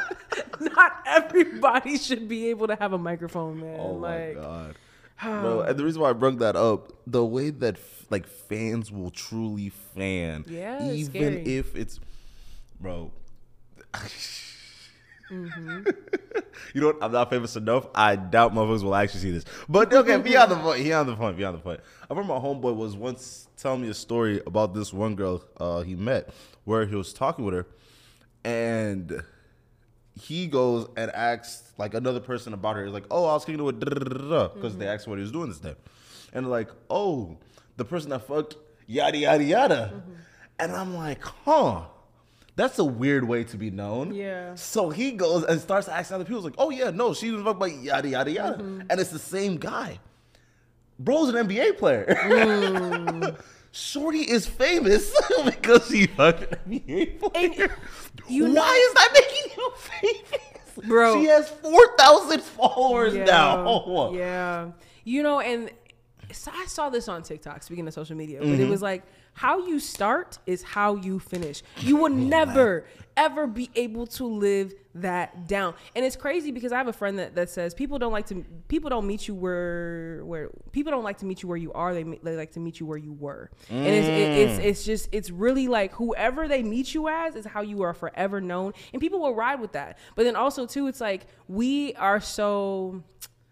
<laughs> not everybody should be able to have a microphone, man. Oh like, my god, bro! And the reason why I brought that up, the way that f- like fans will truly fan, Yeah, even scary. if it's, bro. Mm-hmm. <laughs> you know what? I'm not famous enough. I doubt motherfuckers will actually see this. But okay, beyond <laughs> the point, beyond the point, beyond the point. I remember my homeboy was once telling me a story about this one girl uh, he met, where he was talking with her, and he goes and asks like another person about her. He's like, "Oh, I was kicking it with because they mm-hmm. asked what he was doing this day," and like, "Oh, the person that fucked yada yada yada," mm-hmm. and I'm like, "Huh." That's a weird way to be known. Yeah. So he goes and starts asking other people, like, "Oh yeah, no, she was fucked by yada yada yada," mm-hmm. and it's the same guy. Bro's an NBA player. Mm. <laughs> Shorty is famous <laughs> because she fucked an player. you Why know- is that making you famous? Bro. She has 4,000 followers now. Yeah. You know, and So I saw this on TikTok. Speaking of social media, but it mm-hmm. was like how you start is how you finish. You will oh never ever be able to live that down. And it's crazy because I have a friend that, that says people don't like to people don't meet you where where people don't like to meet you where you are. They they like to meet you where you were. And it's it, it's mm. it's just it's really like whoever they meet you as is how you are forever known. And people will ride with that. But then also too, it's like we are so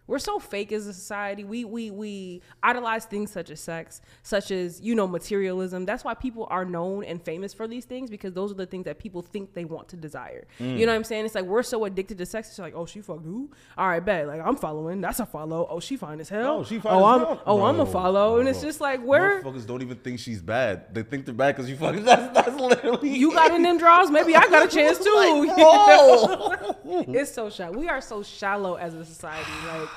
we're so fake as a society. We we we idolize things such as sex, such as you know materialism. That's why people are known and famous for these things because those are the things that people think they want to desire. You mm. know what I'm saying? It's like we're so addicted to sex. It's like, oh, she fucked who? All right, bet. Like I'm following. That's a follow. Oh, she fine as hell. Oh, she fine Oh, as I'm hell. oh I'm a follow, and it's just like where Motherfuckers don't even think she's bad. They think they're bad because you fucking. <laughs> That's that's literally. you got in them draws. Maybe I got a chance <laughs> too. <laughs> Like, it's so shallow. We are so shallow as a society. Like,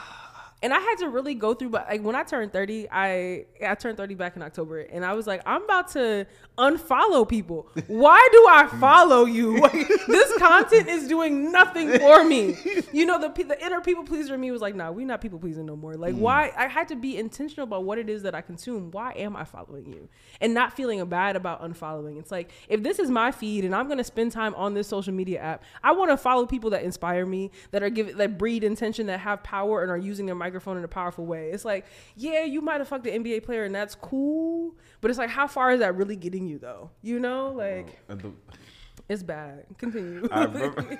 and I had to really go through. But like when I turned thirty, I I turned thirty back in October, and I was like, I'm about to unfollow people. Why do I <laughs> follow you? Like, <laughs> this content is doing nothing for me. You know, the the inner people pleaser in me was like, Nah, we not people pleasing no more. Like, mm. why? I had to be intentional about what it is that I consume. Why am I following you? And not feeling bad about unfollowing. It's like if this is my feed and I'm gonna spend time on this social media app, I want to follow people that inspire me, that are giving, that breed intention, that have power and are using their microphone in a powerful way. It's like, yeah, you might have fucked the NBA player and that's cool, but it's like, how far is that really getting you though? You know, like And the- it's bad. Continue. <laughs>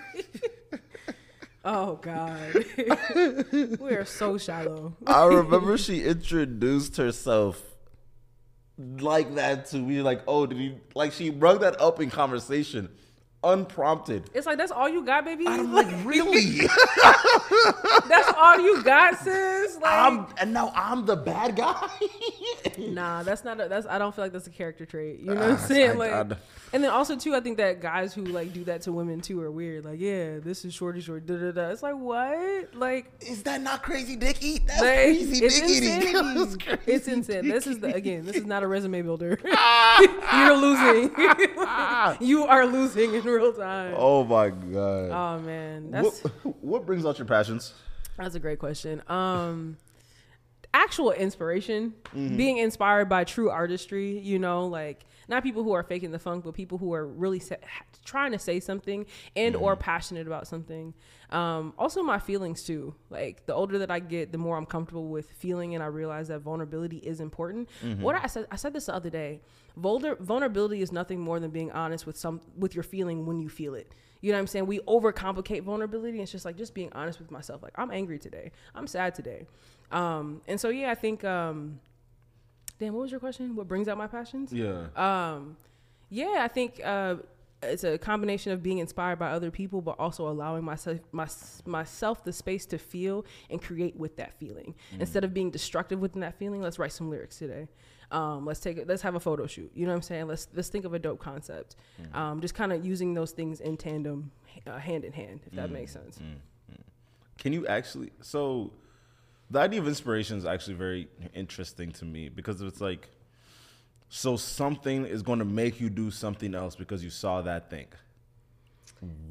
Oh God, <laughs> we are so shallow. I remember <laughs> she introduced herself like that to me. Like, oh, did you like? She brought that up in conversation, unprompted. It's like that's all you got, baby. I'm <laughs> like, really? <laughs> that's all you got, sis. Like, I'm and now I'm the bad guy. <laughs> Nah, that's not. A, that's. I don't feel like that's a character trait. You know what Ah, I'm saying? I- Like, I- and then also too, I think that guys who like do that to women too are weird. Like, yeah, this is shorty short. Da da da. It's like what? Like, Is that not crazy dick eat? That's like, crazy it's dick eating. Crazy It's insane. This is the again. This is not a resume builder. You're losing. you are losing in real time. Oh, my god. Oh man, that's what, <laughs> what brings out your passions? That's a great question. Um, actual inspiration, being inspired by true artistry. You know, like not people who are faking the funk, but people who are really sa- trying to say something and or passionate about something. Um, also, my feelings too. Like the older that I get, the more I'm comfortable with feeling, and I realize that vulnerability is important. What I said, I said this the other day. Vulner- vulnerability is nothing more than being honest with some with your feeling when you feel it. You know what I'm saying? We overcomplicate vulnerability. It's just like just being honest with myself. Like I'm angry today. I'm sad today. Um, and so yeah, I think. Um, damn, what was your question? What brings out my passions? Yeah. Um, yeah, I think uh, it's a combination of being inspired by other people, but also allowing myself my, myself the space to feel and create with that feeling. Instead of being destructive within that feeling, let's write some lyrics today. Um, let's take it. Let's have a photo shoot. You know what I'm saying? Let's let's think of a dope concept. Um, just kind of using those things in tandem, uh, hand in hand, if that makes sense. Can you actually? So, the idea of inspiration is actually very interesting to me because it's like, so something is going to make you do something else because you saw that thing.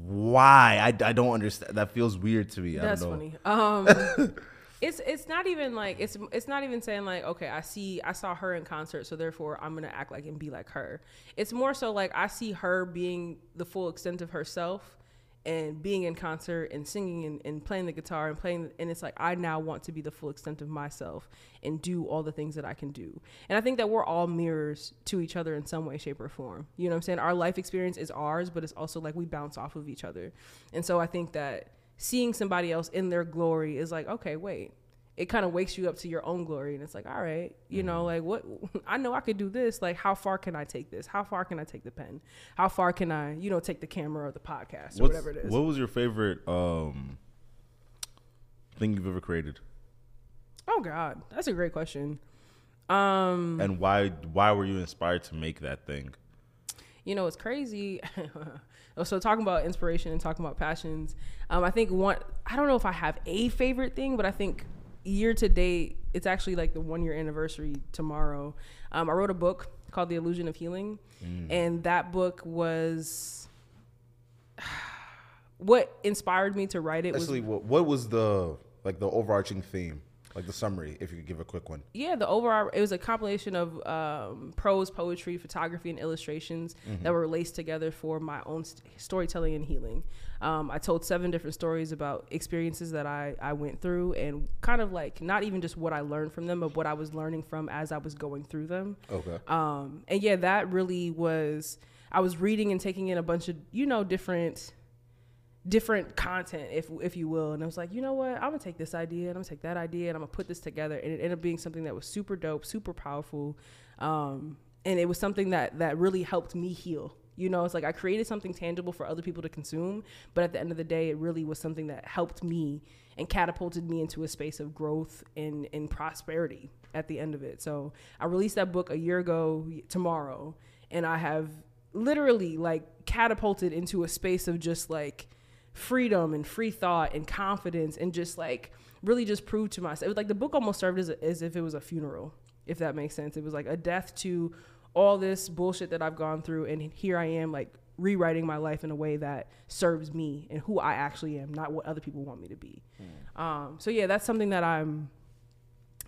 Why? I, I don't understand. That feels weird to me. I That's don't know. funny. Um, <laughs> it's it's not even like it's it's not even saying like okay I see I saw her in concert so therefore I'm gonna act like and be like her. It's more so like I see her being the full extent of herself and being in concert and singing and, and playing the guitar and playing and it's like I now want to be the full extent of myself and do all the things that I can do. And I think that we're all mirrors to each other in some way, shape, or form. You know what I'm saying? Our life experience is ours, but it's also like we bounce off of each other. And so I think that seeing somebody else in their glory is like, okay, wait. It kind of wakes you up to your own glory, and it's like, all right, you know, like what <laughs> I know I could do this. Like, how far can I take this? How far can I take the pen? How far can I, you know, take the camera or the podcast or What's- whatever it is? What was your favorite um thing you've ever created, Oh God, that's a great question. Um, and why? Why were you inspired to make that thing? you know, it's crazy. <laughs> so talking about inspiration and talking about passions, um, I think one. I don't know if I have a favorite thing, but I think year to date, it's actually like the one year anniversary tomorrow. Um, I wrote a book called The Illusion of Healing, and that book was <sighs> what inspired me to write it. Was what, what was the like the overarching theme? Like the summary, if you could give a quick one. Yeah, the overall it was a compilation of um, prose, poetry, photography, and illustrations Mm-hmm. that were laced together for my own st- storytelling and healing. Um, I told seven different stories about experiences that I I went through and kind of like not even just what I learned from them, but what I was learning from as I was going through them. Okay. Um, and yeah, that really was. I was reading and taking in a bunch of you know different different content, if if you will, and I was like, you know what, I'm gonna take this idea and I'm gonna take that idea and I'm gonna put this together, and it ended up being something that was super dope, super powerful, um, and it was something that that really helped me heal. You know, it's like I created something tangible for other people to consume, but at the end of the day, it really was something that helped me and catapulted me into a space of growth and, and prosperity at the end of it. So I released that book a year ago tomorrow, and I have literally like catapulted into a space of just like freedom and free thought and confidence and just like really just proved to myself. It was like the book almost served as, a, as if it was a funeral, if that makes sense. It was like a death to all this bullshit that I've gone through, and here I am like rewriting my life in a way that serves me and who I actually am, not what other people want me to be. Um, so yeah, that's something that I'm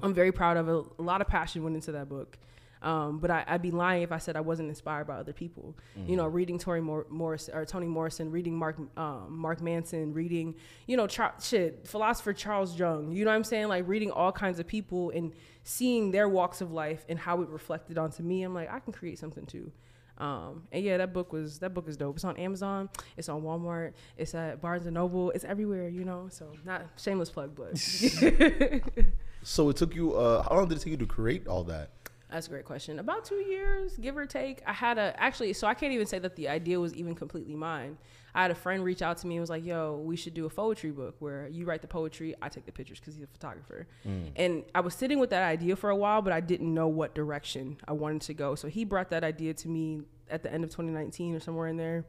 I'm very proud of. A, a lot of passion went into that book. Um, but I, I'd be lying if I said I wasn't inspired by other people. You know, reading Tori Mor- Morris or Toni Morrison, reading Mark um, Mark Manson, reading you know shit philosopher Charles Jung. You know what I'm saying? Like reading all kinds of people and seeing their walks of life and how it reflected onto me. I'm like, I can create something too. Um, and yeah, that book was that book is dope. It's on Amazon. It's on Walmart. It's at Barnes and Noble. It's everywhere. You know, so not shameless plug, but <laughs> <laughs> So it took you. Uh, how long did it take you to create all that? That's a great question. About two years, give or take. I had a actually, so I can't even say that the idea was even completely mine. I had a friend reach out to me and was like, "Yo, we should do a poetry book where you write the poetry, I take the pictures because he's a photographer." And I was sitting with that idea for a while, but I didn't know what direction I wanted to go. So he brought that idea to me at the end of 2019 or somewhere in there,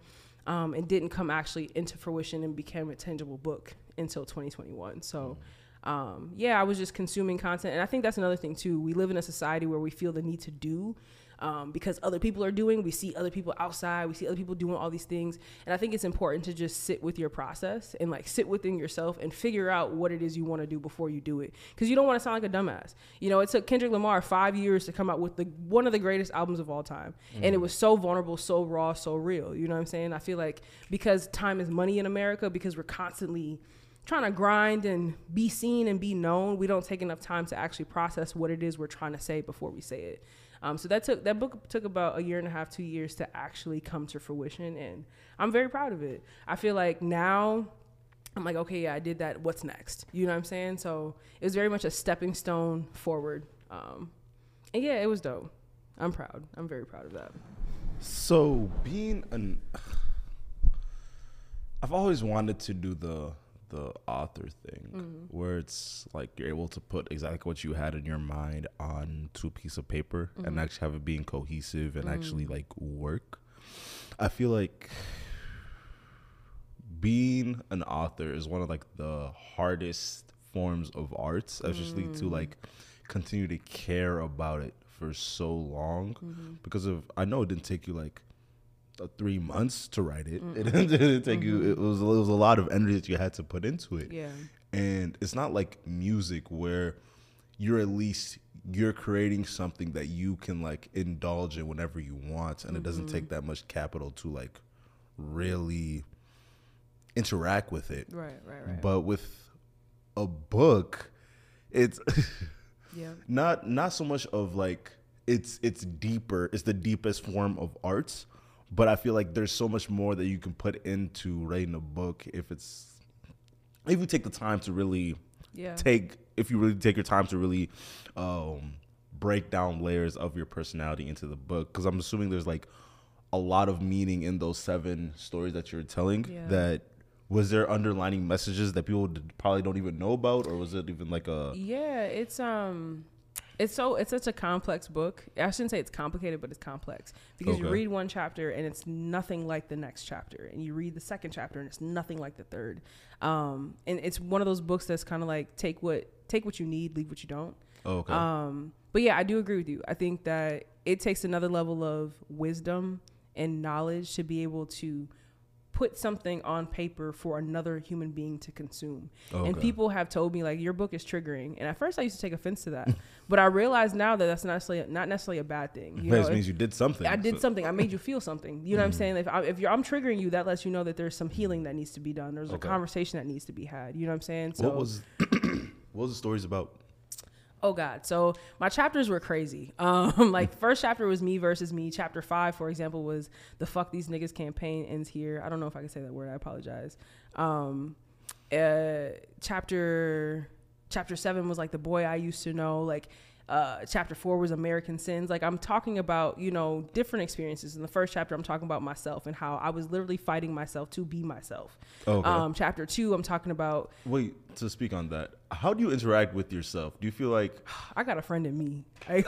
um, and didn't come actually into fruition and became a tangible book until 2021. So um, yeah, I was just consuming content. And I think that's another thing too. We live in a society where we feel the need to do um, because other people are doing. We see other people outside. We see other people doing all these things. And I think it's important to just sit with your process and like sit within yourself and figure out what it is you want to do before you do it. Because you don't want to sound like a dumbass. You know, it took Kendrick Lamar five years to come out with the one of the greatest albums of all time, and it was so vulnerable, so raw, so real. You know what I'm saying? I feel like because time is money in America, because we're constantly trying to grind and be seen and be known, we don't take enough time to actually process what it is we're trying to say before we say it. Um, so that took that book took about a year and a half, two years to actually come to fruition, and I'm very proud of it. I feel like now I'm like, okay, yeah, I did that. What's next? You know what I'm saying? So it was very much a stepping stone forward. Um, and yeah, it was dope. I'm proud. I'm very proud of that. So being an, I've always wanted to do the the author thing, mm-hmm. where it's like you're able to put exactly what you had in your mind onto a piece of paper and mm-hmm. actually have it being cohesive and actually mm-hmm. like work. I feel like being an author is one of like the hardest forms of arts, especially to mm. like continue to care about it for so long because of I know it didn't take you like Uh, three months to write it. It <laughs> didn't take you. It mm-hmm. was it was a lot of energy that you had to put into it. Yeah. And it's not like music where you're at least you're creating something that you can like indulge in whenever you want and it doesn't take mm-hmm. that much capital to like really interact with it. Right. Right. Right. But with a book, it's <laughs> yeah. not not so much of like it's it's deeper it's the deepest form of arts but i feel like there's so much more that you can put into writing a book if it's if you take the time to really Yeah. take if you really take your time to really um break down layers of your personality into the book because i'm assuming there's like a lot of meaning in those seven stories that you're telling Yeah. that was there underlining messages that people probably don't even know about or was it even like a Yeah, it's um it's so it's such a complex book. I shouldn't say it's complicated, but it's complex because you read one chapter and it's nothing like the next chapter, and you read the second chapter and it's nothing like the third. Um, and it's one of those books that's kind of like take what take what you need, leave what you don't. oh, okay Um, but yeah, I do agree with you. I think that it takes another level of wisdom and knowledge to be able to put something on paper for another human being to consume. Oh, and people have told me like your book is triggering. And at first I used to take offense to that. <laughs> but I realize now that that's not necessarily not necessarily a bad thing. You <laughs> know, means you did something. I did so- something. I made you feel something. You know what I'm mm-hmm. saying? If, I, if you're, I'm triggering you, that lets you know that there's some healing that needs to be done. There's Okay. a conversation that needs to be had. You know what I'm saying? So, What was <coughs> what was the stories about? Oh God. So my chapters were crazy. Um, <laughs> like first chapter was me versus me. Chapter five, for example, was the fuck these niggas campaign ends here. I don't know if I can say that word. I apologize. Um, uh, chapter chapter seven was like the boy I used to know. Like uh, chapter four was American sins. Like I'm talking about you know different experiences. In the first chapter, I'm talking about myself and how I was literally fighting myself to be myself. Okay. Um, chapter two, I'm talking about Wait, to speak on that, how do you interact with yourself? Do you feel like <sighs> I got a friend in me. Like,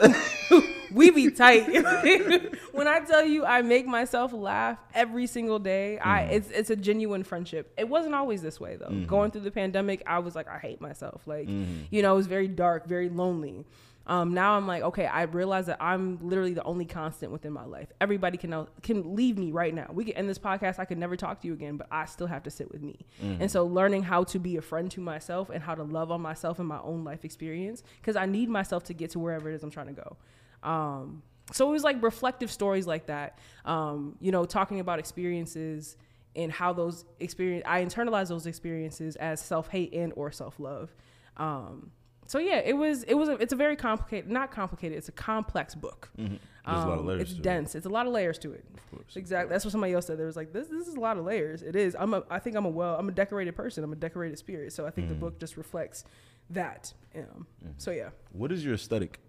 <laughs> we be tight. <laughs> when I tell you I make myself laugh every single day, I it's it's a genuine friendship. It wasn't always this way though. Going through the pandemic, I was like I hate myself. Like, you know, it was very dark, very lonely. Um, now I'm like, okay, I realize that I'm literally the only constant within my life. Everybody can can leave me right now. We can end this podcast. I could never talk to you again, but I still have to sit with me. And so learning how to be a friend to myself and how to love on myself in my own life experience, because I need myself to get to wherever it is I'm trying to go. Um, so it was like reflective stories like that. Um, you know, talking about experiences and how those experience I internalize those experiences as self hate and or self love. Um, so yeah, it was it was a, it's a very complicated not complicated it's a complex book. there's a lot of Um, layers? It's to it? dense. It's a lot of layers to it. Of course. Exactly. That's what somebody else said. There was like this. This is a lot of layers. It is. I'm a. I think I'm a well. I'm a decorated person. I'm a decorated spirit. So I think the book just reflects that. Um, So yeah, What is your aesthetic?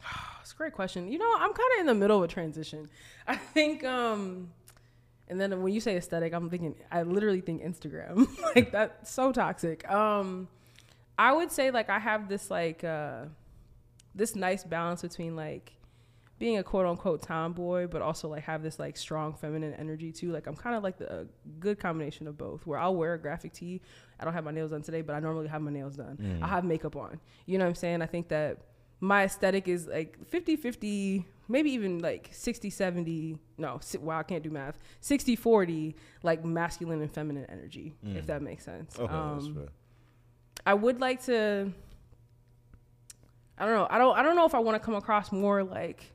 <sighs> it's a great question. You know, I'm kind of in the middle of a transition. <laughs> I think. um And then when you say aesthetic, I'm thinking. I literally think Instagram. <laughs> like that's so toxic. Um I would say like I have this like uh this nice balance between like being a quote unquote tomboy, but also like have this like strong feminine energy too. Like I'm kind of like the a good combination of both. Where I'll wear a graphic tee. I don't have my nails done today, but I normally have my nails done. I have makeup on. You know what I'm saying? I think that my aesthetic is like 50 50 maybe even like 60 70 no si- wow i can't do math 60 40 like masculine and feminine energy if that makes sense Okay, that's Um. I would like to. I don't know. I don't. I don't know if I want to come across more like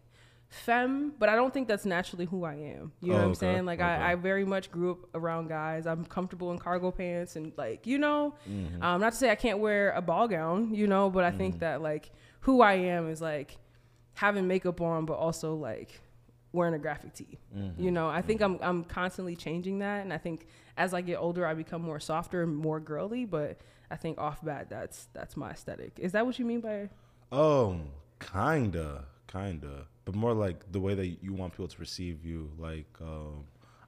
femme, but I don't think that's naturally who I am. You know Oh, what I'm okay, saying? Like okay. I, I very much grew up around guys. I'm comfortable in cargo pants and like you know, Mm-hmm. um, not to say I can't wear a ball gown, you know, but I think that like who I am is like having makeup on, but also like wearing a graphic tee. Mm-hmm. You know, I think I'm I'm constantly changing that, and I think as I get older, I become more softer and more girly. But I think off bat, that's that's my aesthetic. Is that what you mean by? Um, kinda, kinda, but more like the way that you want people to perceive you. Like, um,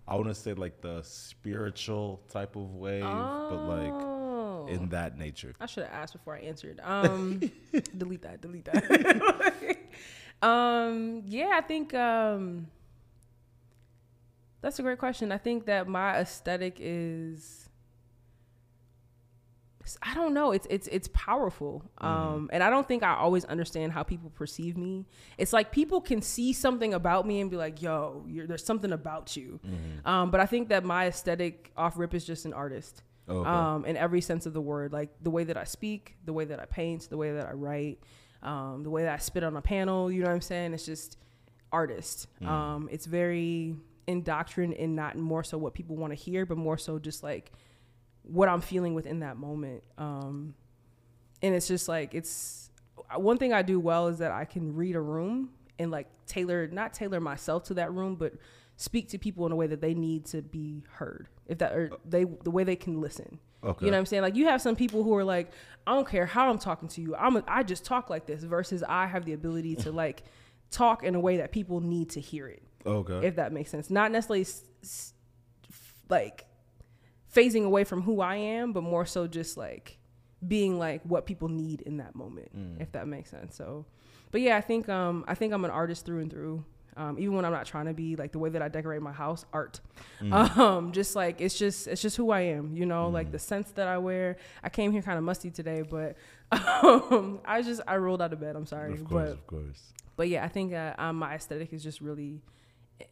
I want to say like the spiritual type of wave, but like Oh. in that nature. I should have asked before I answered. Um, <laughs> delete that. Delete that. <laughs> um, yeah, I think um, that's a great question. I think that my aesthetic is. I don't know. It's it's it's powerful, um, and I don't think I always understand how people perceive me. It's like people can see something about me and be like, "Yo, you're, there's something about you," um, but I think that my aesthetic off rip is just an artist Okay. um, in every sense of the word. Like the way that I speak, the way that I paint, the way that I write, um, the way that I spit on a panel. You know what I'm saying? It's just artist. Um, it's very indoctrined and not more so what people want to hear, but more so just like what I'm feeling within that moment. Um, and it's just like it's one thing I do well is that I can read a room and like tailor not tailor myself to that room, but speak to people in a way that they need to be heard. If that or they the way they can listen. Okay. You know what I'm saying? Like you have some people who are like, I don't care how I'm talking to you. I'm a, I just talk like this versus I have the ability to <laughs> like talk in a way that people need to hear it. okay. If that makes sense. Not necessarily s- s- like phasing away from who I am, but more so just like being like what people need in that moment, if that makes sense. So, but yeah, I think um I think I'm an artist through and through. Um, even when I'm not trying to be like the way that I decorate my house, art. <laughs> Um, just like it's just it's just who I am, you know, like the scents that I wear. I came here kind of musty today, but <laughs> um, I just I rolled out of bed. I'm sorry, of course, but of course. but yeah, I think uh, um, my aesthetic is just really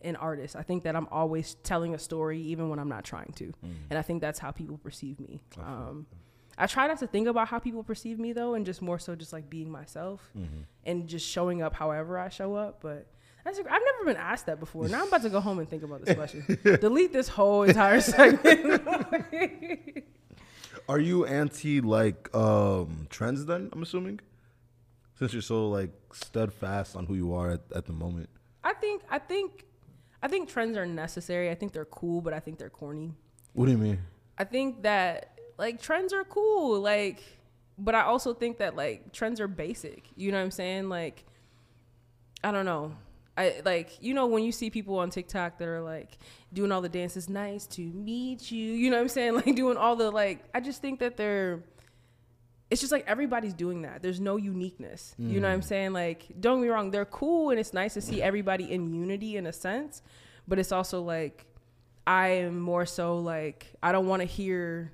an artist. I think that I'm always telling a story even when I'm not trying to. And I think that's how people perceive me. Um, I try not to think about how people perceive me though, and just more so just like being myself and just showing up however I show up. But that's, I've never been asked that before. Now I'm about to go home and think about this question. <laughs> Delete this whole entire <laughs> segment. Are you anti like um trends then? I'm assuming, since you're so like steadfast on who you are at, at the moment. I think I think I think trends are necessary. I think they're cool, but I think they're corny. What do you mean? I think that like trends are cool, like but I also think that like trends are basic. You know what I'm saying? Like I don't know. I like you know when you see people on TikTok that are like doing all the dances, nice to meet you. You know what I'm saying? <laughs> Like doing all the like I just think that they're it's just like everybody's doing that. There's no uniqueness. You know what I'm mm. saying? Like don't get me wrong, they're cool and it's nice to see everybody in unity in a sense, but it's also like I am more so like I don't want to hear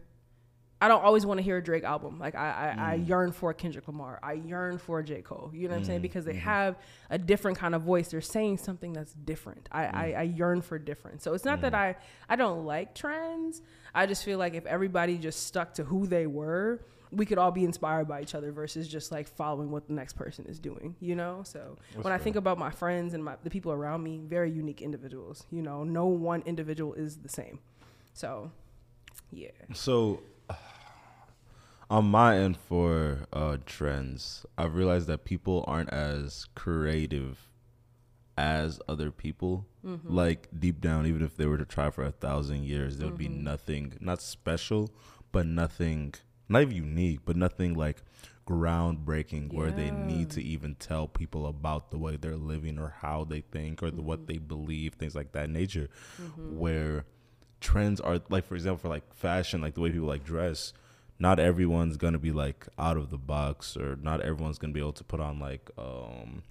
I don't always want to hear a Drake album. Like I, I, I mm. yearn for a Kendrick Lamar. I yearn for J. Cole. You know what I'm saying? Mm, because they have a different kind of voice. They're saying something that's different. I, I, I yearn for different. So it's not that I, I don't like trends. I just feel like if everybody just stuck to who they were, we could all be inspired by each other versus just like following what the next person is doing, you know? So when I think about my friends and my, the people around me, very unique individuals, you know, no one individual is the same. So yeah. So, on my end for uh, trends, I've realized that people aren't as creative as other people. Like deep down, even if they were to try for a thousand years, there would be nothing, not special, but nothing, not even unique, but nothing like groundbreaking where they need to even tell people about the way they're living or how they think or the, what they believe, things like that nature. Where trends are like, for example, for like fashion, like the way people like dress. Not everyone's gonna be like out of the box, or not everyone's gonna be able to put on like um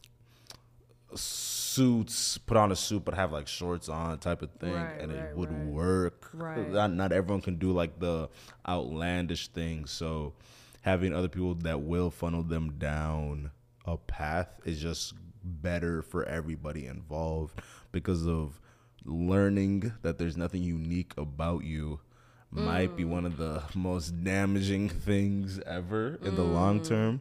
suits, put on a suit but have like shorts on type of thing, Right, and right, it would right. work. Right. Not, not everyone can do like the outlandish things. So having other people that will funnel them down a path is just better for everybody involved because of learning that there's nothing unique about you might be mm. one of the most damaging <laughs> things ever in the long mm. term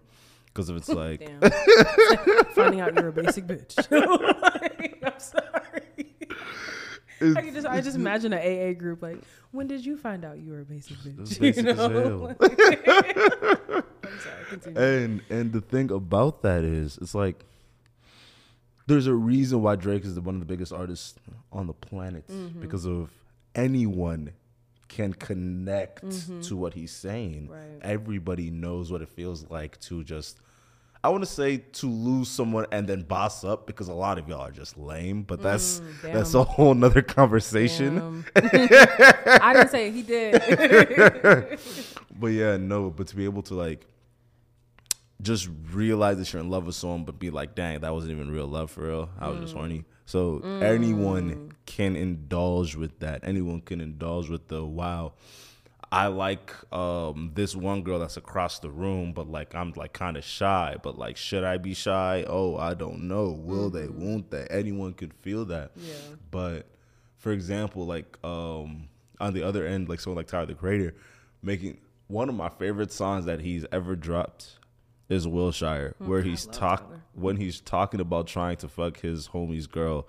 because if it's <laughs> like <laughs> Finding out you're a basic bitch. <laughs> Like, I'm sorry. I can just I just imagine an AA group like, when did you find out you were a basic bitch? basic you as know? hell. I'm sorry, continue. and and the thing about that is it's like there's a reason why Drake is the, one of the biggest artists on the planet Mm-hmm. because of anyone can connect to what he's saying. Mm-hmm. Right. Everybody knows what it feels like to just I want to say to lose someone and then boss up because a lot of y'all are just lame, but that's Mm, that's a whole nother conversation. I didn't say it, he did. <laughs> But yeah, no, but to be able to like just realize that you're in love with someone, but be like, dang, that wasn't even real love for real. I was just horny. So anyone can indulge with that. Anyone can indulge with the wow. I like um this one girl that's across the room, but like I'm like kind of shy. But like, should I be shy? Oh, I don't know. Will they? Won't they? Anyone could feel that. Yeah. But for example, like um on the other end, like someone like Tyler the Creator, making one of my favorite songs that he's ever dropped is Wilshire, where he's talk Tyler. when he's talking about trying to fuck his homie's girl.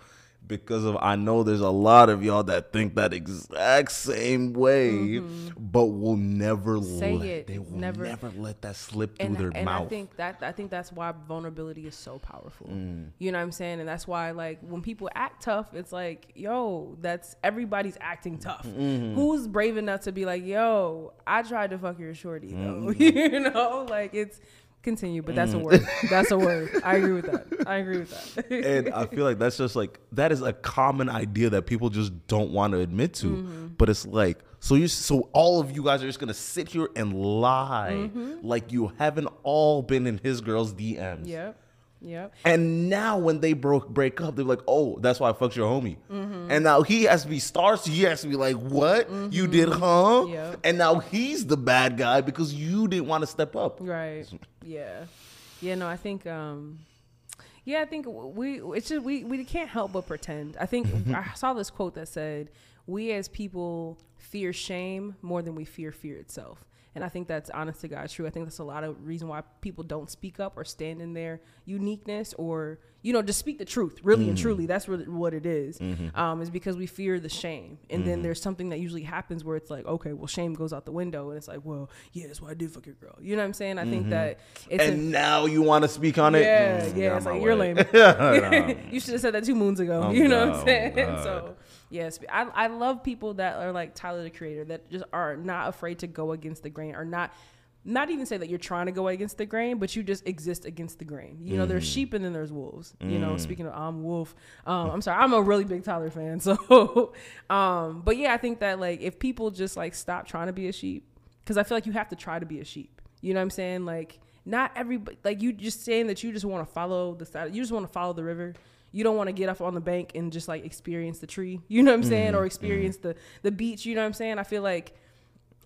Because of I know there's a lot of y'all that think that exact same way, but will never Mm-hmm. Say let it. they will Never- never, let that slip through and, their and mouth. I think that I think that's why vulnerability is so powerful. Mm. You know what I'm saying? And that's why like when people act tough, it's like, yo, that's everybody's acting tough. Mm-hmm. Who's brave enough to be like, yo, I tried to fuck your shorty though. Mm-hmm. <laughs> you know, like it's continue, but that's a word. <laughs> That's a word. I agree with that. I agree with that. and I feel like that's just like that is a common idea that people just don't want to admit to. Mm-hmm. But it's like so you so all of you guys are just gonna sit here and lie Mm-hmm. like you haven't all been in his girl's DMs. yep. Yep. And now when they broke break up, they're like, "Oh, that's why I fucked your homie." Mm-hmm. And now he has to be stars. So he has to be like, "What you did, huh?" Yep. And now he's the bad guy because you didn't want to step up. Right. Yeah. Yeah, no, I think um Yeah, I think we it's just we we can't help but pretend. I think <laughs> I saw this quote that said, "We as people fear shame more than we fear fear itself." And I think that's honest to God true. I think that's a lot of reason why people don't speak up or stand in their uniqueness or, you know, just speak the truth, really mm-hmm. and truly. That's really what it is. Mm-hmm. Um, is because we fear the shame. And mm-hmm. then there's something that usually happens where it's like, okay, well, shame goes out the window. And it's like, well, yeah, that's why I did fuck your girl. You know what I'm saying? I think mm-hmm. that it's. And a, now you want to speak on it? Yeah, mm, yeah. It's like, you're lame. <laughs> no. <laughs> you should have said that two moons ago. Oh, <laughs> you know what I'm saying? so. Yes, I, I love people that are like Tyler the Creator that just are not afraid to go against the grain or not not even say that you're trying to go against the grain, but you just exist against the grain. You know, mm. there's sheep and then there's wolves. Mm. You know, mm. speaking of I'm wolf, um, I'm sorry, I'm a really big Tyler fan. <laughs> So, um, but yeah, I think that like if people just like stop trying to be a sheep, because I feel like you have to try to be a sheep. You know what I'm saying? Like not everybody, like you just saying that you just want to follow the side, you just want to follow the river you don't want to get up on the bank and just like experience the tree, you know what I'm saying, mm-hmm, or experience mm-hmm. the the beach, you know what I'm saying. I feel like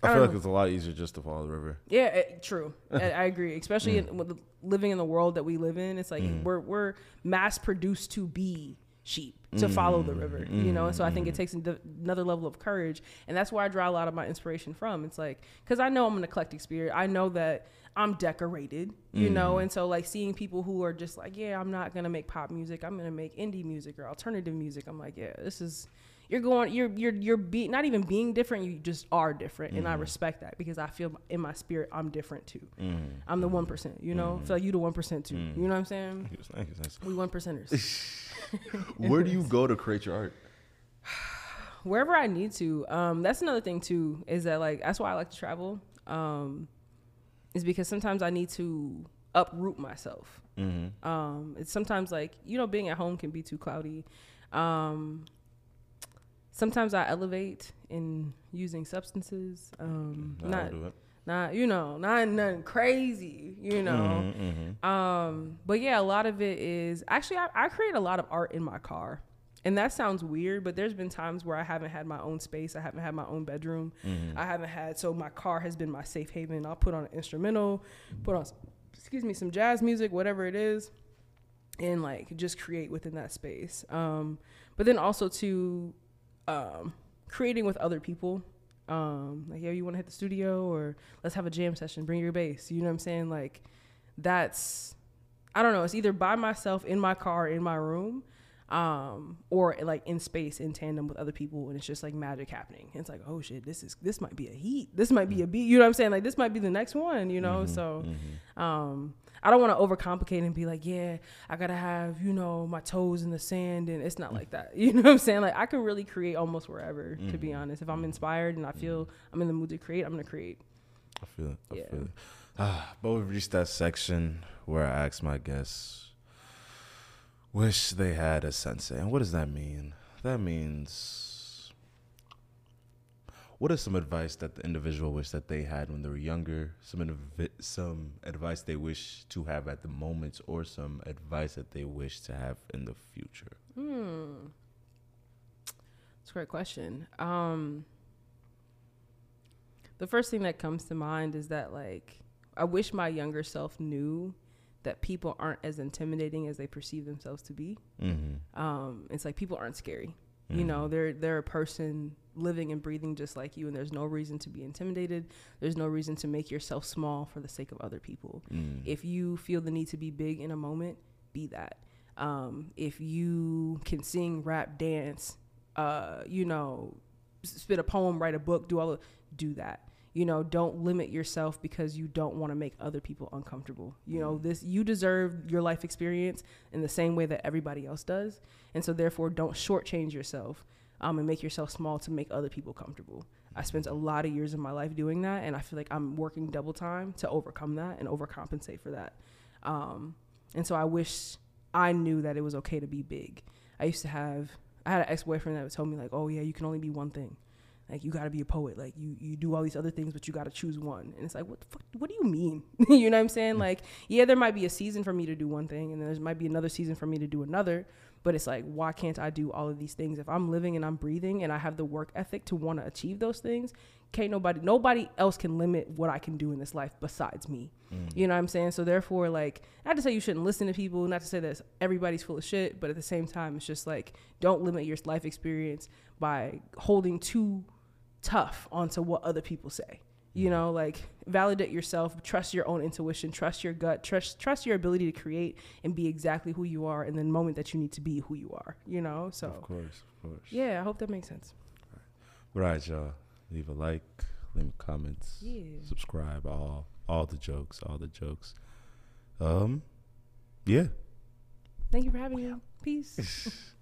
I, I feel like know. it's a lot easier just to follow the river. Yeah, it, true. <laughs> I, I, agree, especially mm. in, with living in the world that we live in. It's like mm. we're we're mass produced to be sheep to mm. follow the river, you know. And so I think it mm. takes another level of courage, and that's where I draw a lot of my inspiration from. It's like because I know I'm an eclectic spirit. I know that I'm decorated, you mm. know, and so like seeing people who are just like, yeah, I'm not gonna make pop music, I'm gonna make indie music or alternative music. I'm like, yeah, this is you're going, you're you're you're be not even being different, you just are different, mm. and I mm. respect that because I feel in my spirit I'm different too. Mm. I'm the one percent, you know. Mm. Feel like you the one percent too. You know what I'm saying? Thank you, thank you. We one percenters. <laughs> Where do you go to create your art? <sighs> Wherever I need to. Um, that's another thing too. Is that like that's why I like to travel. Um, is because sometimes I need to uproot myself. Mm-hmm. Um, it's sometimes like you know being at home can be too cloudy. Um, sometimes I elevate in using substances. Um, not not you know not nothing crazy you know mm-hmm, mm-hmm. um but yeah a lot of it is actually I, I create a lot of art in my car and that sounds weird, but there's been times where I haven't had my own space. I haven't had my own bedroom. Mm-hmm. I haven't had so my car has been my safe haven. I'll put on an instrumental, put on excuse me some jazz music, whatever it is, and like just create within that space. Um, but then also to um, creating with other people. Um, like, yeah, you want to hit the studio or let's have a jam session. Bring your bass. You know what I'm saying? Like, that's I don't know. It's either by myself in my car in my room um, or like in space in tandem with other people, and it's just like magic happening. And it's like, oh shit, this is this might be a heat, this might be a beat. You know what I'm saying? Like this might be the next one. You know, mm-hmm, so mm-hmm. um, I don't want to overcomplicate and be like, yeah, I gotta have you know my toes in the sand, and it's not like that. <laughs> You know what I'm saying? Like I can really create almost wherever. Mm-hmm. To be mm-hmm. honest, if I'm inspired and I feel mm-hmm. I'm in the mood to create, I'm gonna create. I feel it. I yeah. feel it. Ah, <sighs> but we've reached that section where I ask my guests Wish they had a sensei. And what does that mean? That means what is some advice that the individual wish that they had when they were younger? Some some advice they wish to have at the moment, or some advice that they wish to have in the future. Hmm, that's a great question. Um, the first thing that comes to mind is that like I wish my younger self knew that people aren't as intimidating as they perceive themselves to be. Mm-hmm. Um, it's like people aren't scary. Mm-hmm. You know, they're they're a person living and breathing just like you, and there's no reason to be intimidated. There's no reason to make yourself small for the sake of other people. Mm. If you feel the need to be big in a moment, be that. Um, if you can sing, rap, dance, uh, you know, spit a poem, write a book, do all of, do that you know don't limit yourself because you don't want to make other people uncomfortable. You know this you deserve your life experience in the same way that everybody else does. And so therefore don't shortchange yourself um, and make yourself small to make other people comfortable. I spent a lot of years of my life doing that and i feel like i'm working double time to overcome that and overcompensate for that. Um, and so i wish i knew that it was okay to be big. I used to have i had an ex-boyfriend that would tell me like oh yeah you can only be one thing like you got to be a poet like you you do all these other things but you got to choose one and it's like what the fuck what do you mean <laughs> you know what i'm saying like yeah there might be a season for me to do one thing and there might be another season for me to do another But it's like, why can't I do all of these things? If I'm living and I'm breathing and I have the work ethic to want to achieve those things, can't nobody nobody else can limit what I can do in this life besides me. Mm. You know what I'm saying? So therefore, like, not to say you shouldn't listen to people, not to say that everybody's full of shit, but at the same time, it's just like don't limit your life experience by holding too tough onto what other people say. You Mm. know, like validate yourself, trust your own intuition, trust your gut, trust trust your ability to create and be exactly who you are in the moment that you need to be who you are. You know, so Of course, of course. yeah, I hope that makes sense. All right, y'all. Leave a like, leave comments, Yeah. subscribe. All all the jokes, all the jokes. Um, yeah. Thank you for having me. Peace. <laughs>